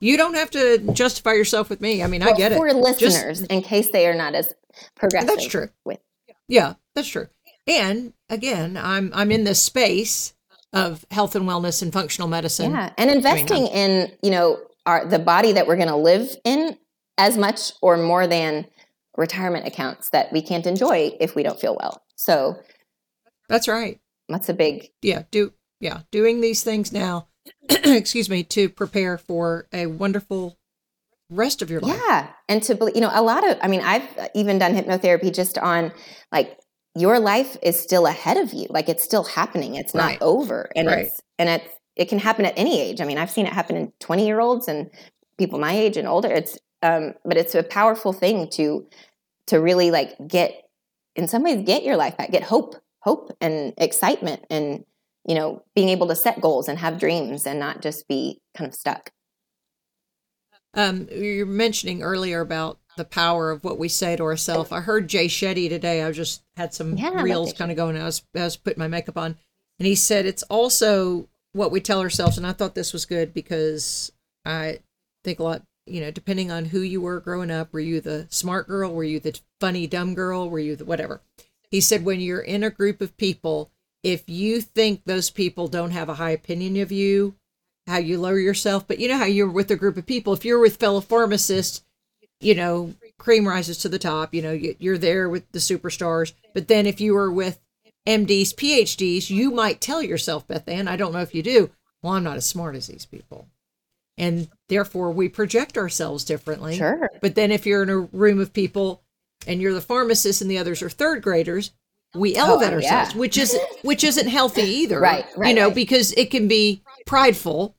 You don't have to justify yourself with me. I mean, I Well, get it. for Just- listeners in case they are not as progressive That's true. with Yeah, that's true. And again, I'm I'm in this space of health and wellness and functional medicine. yeah and investing in you know our the body that we're going to live in as much or more than retirement accounts that we can't enjoy if we don't feel well so That's right. that's a big Yeah, do yeah, doing these things now. excuse me, to prepare for a wonderful rest of your life. Yeah. And to believe, you know, a lot of, I mean, I've even done hypnotherapy just on like your life is still ahead of you. Like it's still happening. It's not Right. over. And Right. it's and it's it can happen at any age. I mean, I've seen it happen in 20 year olds and people my age and older. It's um, but it's a powerful thing to to really like get in some ways get your life back, get hope, hope and excitement and you know, being able to set goals and have dreams and not just be kind of stuck. Um, you're mentioning earlier about the power of what we say to ourselves. I heard Jay Shetty today. I just had some Yeah, reels kind of going. I was, I was putting my makeup on, and he said it's also what we tell ourselves. And I thought this was good because I think a lot. You know, depending on who you were growing up, were you the smart girl? Were you the funny dumb girl? Were you the whatever? He said when you're in a group of people, if you think those people don't have a high opinion of you, how you lower yourself. But you know how you're with a group of people. If you're with fellow pharmacists, you know, cream rises to the top. You know, you- you're there with the superstars. But then if you were with MDs, PhDs, you might tell yourself, Beth Ann, I don't know if you do, well, I'm not as smart as these people. And therefore we project ourselves differently. Sure. But then if you're in a room of people and you're the pharmacist and the others are third graders, we oh, elevate Oh, yeah. ourselves, which isn't which isn't healthy either. Right, right, You know, right. because it can be prideful.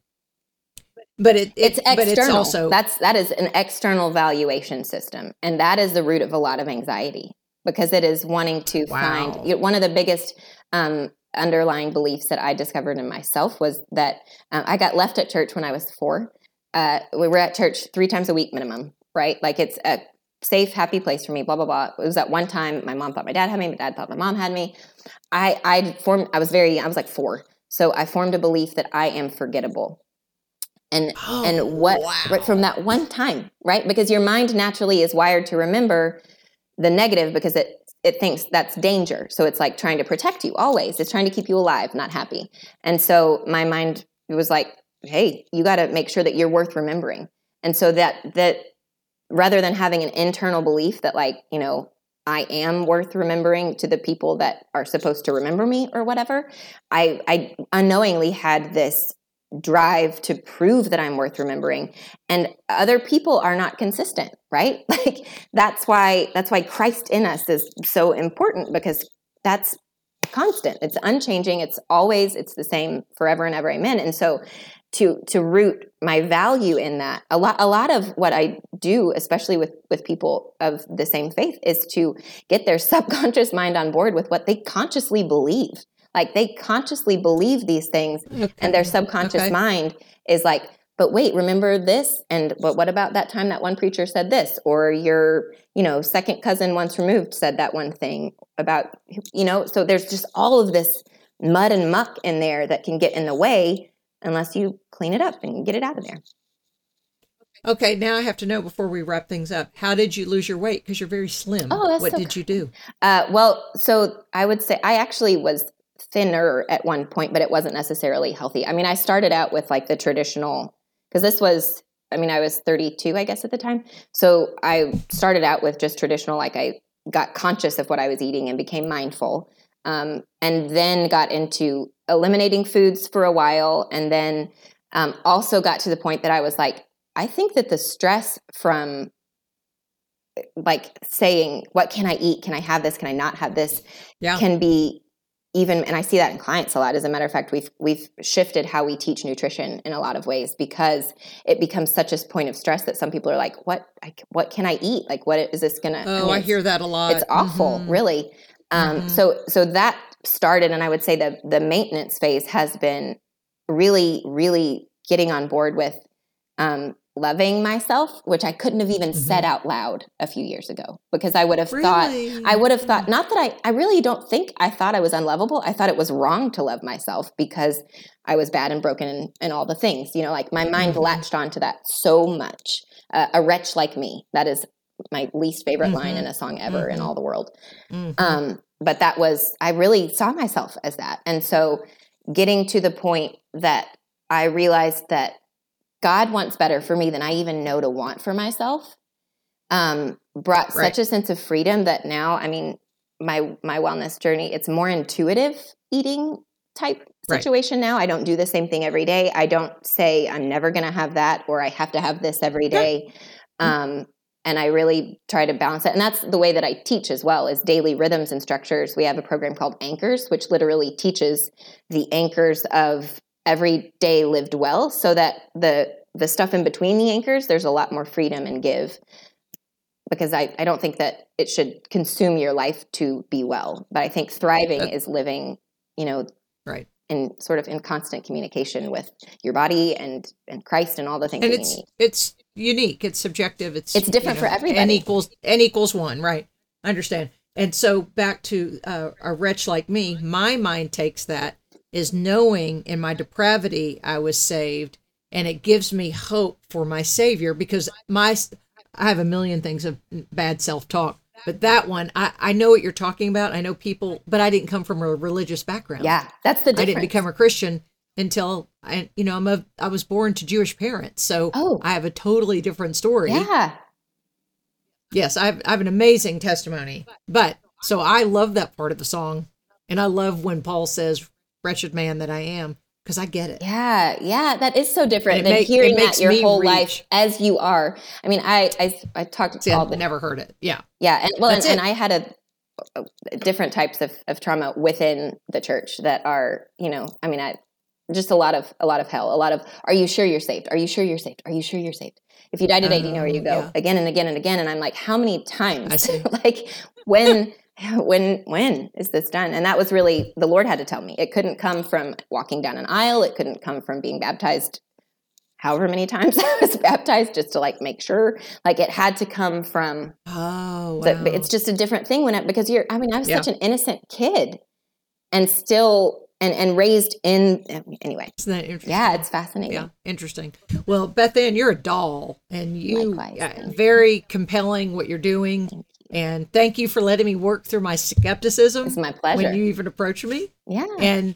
But it, it it's external. but it's also that's that is an external valuation system, and that is the root of a lot of anxiety because it is wanting to Wow. find one of the biggest um, underlying beliefs that I discovered in myself was that uh, I got left at church when I was four. Uh, we were at church three times a week minimum, right? Like it's a safe, happy place for me. Blah blah blah. It was at one time my mom thought my dad had me, my dad thought my mom had me. I I formed. I was very. I was like four, so I formed a belief that I am forgettable and Oh, and what wow. right from that one time right? Because your mind naturally is wired to remember the negative because it it thinks that's danger. So it's like trying to protect you always. It's trying to keep you alive not happy. And so my mind was like hey you got to make sure that you're worth remembering. And so that that rather than having an internal belief that like you know i am worth remembering to the people that are supposed to remember me or whatever i i unknowingly had this drive to prove that I'm worth remembering and other people are not consistent right? Like that's why that's why Christ in us is so important because that's constant. It's unchanging. It's always it's the same forever and ever. Amen. And so to to root my value in that a lot a lot of what I do especially with with people of the same faith is to get their subconscious mind on board with what they consciously believe like they consciously believe these things and their subconscious Okay. mind is like but wait remember this and but what about that time that one preacher said this or your you know second cousin once removed said that one thing about you know so there's just all of this mud and muck in there that can get in the way unless you clean it up and get it out of there Okay, now I have to know before we wrap things up. How did you lose your weight? Because you're very slim. Oh, that's what so did you do? Uh, well, so I would say I actually was thinner at one point, but it wasn't necessarily healthy. I mean, I started out with like the traditional, because this was, I mean, I was 32, I guess, at the time. So I started out with just traditional, like I got conscious of what I was eating and became mindful. Um, and then got into eliminating foods for a while. And then um, also got to the point that I was like, I think that the stress from like saying what can i eat can i have this can i not have this Yeah. can be even and i see that in clients a lot as a matter of fact we've we've shifted how we teach nutrition in a lot of ways because it becomes such a point of stress that some people are like what I, what can i eat like what is this gonna oh, mean, I hear that a lot. it's awful Mhm. really um, Mhm. so so that started and i would say the the maintenance phase has been really really getting on board with um, loving myself which i couldn't have even said out loud a few years ago because i would have thought i would have thought not that i i really don't think i thought i was unlovable i thought it was wrong to love myself because i was bad and broken and, and all the things you know like my mind Mhm. latched onto that so much. Uh, a wretch like me that is my least favorite line Mhm. in a song ever in all the world. Mhm. um, but that was i really saw myself as that. And so getting to the point that i realized that god wants better for me than i even know to want for myself um, brought Right. such a sense of freedom that now i mean my my wellness journey it's more intuitive eating type Right. situation now i don't do the same thing every day i don't say i'm never going to have that or i have to have this every day um, and I really try to balance it. And that's the way that I teach as well is daily rhythms and structures. We have a program called Anchors, which literally teaches the anchors of every day lived well so that the the stuff in between the anchors, there's a lot more freedom and give. Because I, I don't think that it should consume your life to be well. But I think thriving is living, you know, right. in sort of in constant communication with your body and and Christ and all the things And that it's you it's unique. It's subjective. It's It's different for everybody. N equals n equals one. Right. I understand. And so back to uh, a wretch like me, my mind takes that is knowing in my depravity I was saved, and it gives me hope for my Savior because my I have a million things of bad self talk, but that one I I know what you're talking about. I know people, but I didn't come from a religious background. Yeah, that's the I didn't become a Christian until I, you know, I'm a, I was born to Jewish parents, so Oh. I have a totally different story. yeah, Yes, I have, I have an amazing testimony. But so I love that part of the song, and I love when Paul says, "Wretched man that I am," because I get it. yeah, yeah. That is so different It than make- hearing that your whole reach. life as you are. I mean, I I, I talked See, all I've the never heard it. Yeah, Yeah, and well, and, and. I had a, a- different types of, of trauma within the church that are, you know, I mean, I just a lot of a lot of hell, a lot of. Are you sure you're saved? Are you sure you're saved? Are you sure you're saved? If you die today, do you know where you Oh, go? yeah. Again and again and again, and I'm like, how many times? I see. like when. When when is this done? And that was really the Lord had to tell me. It couldn't come from walking down an aisle. It couldn't come from being baptized however many times I was baptized just to like make sure. Like it had to come from Oh, the, it's just a different thing when it because you're i mean i was Yeah. such an innocent kid and still and and raised in anyway Isn't that interesting? yeah it's fascinating Yeah, interesting. Well, Beth Ann, you're a doll, and you Likewise, you. very compelling what you're doing. And thank you for letting me work through my skepticism it's my pleasure. when you even approached me. yeah. And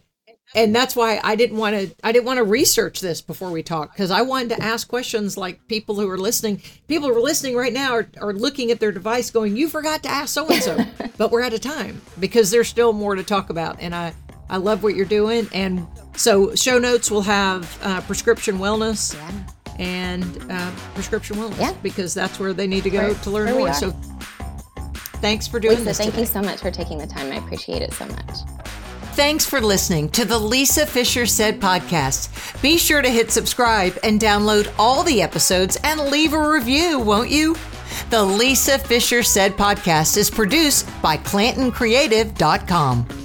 and that's why I didn't want to I didn't want to research this before we talked because I wanted to ask questions like people who are listening people who are listening right now are, are looking at their device going you forgot to ask so and so but we're out of time because there's still more to talk about and I I love what you're doing. And so show notes will have uh, prescription wellness yeah. and uh, prescription wellness Yeah. because that's where they need to go to learn more. so thanks for doing lisa this thank today. you so much for taking the time i appreciate it so much Thanks for listening to the Lisa Fischer Said podcast. Be sure to hit subscribe and download all the episodes and leave a review, won't you? The Lisa Fischer Said podcast is produced by ClantonCreative.com.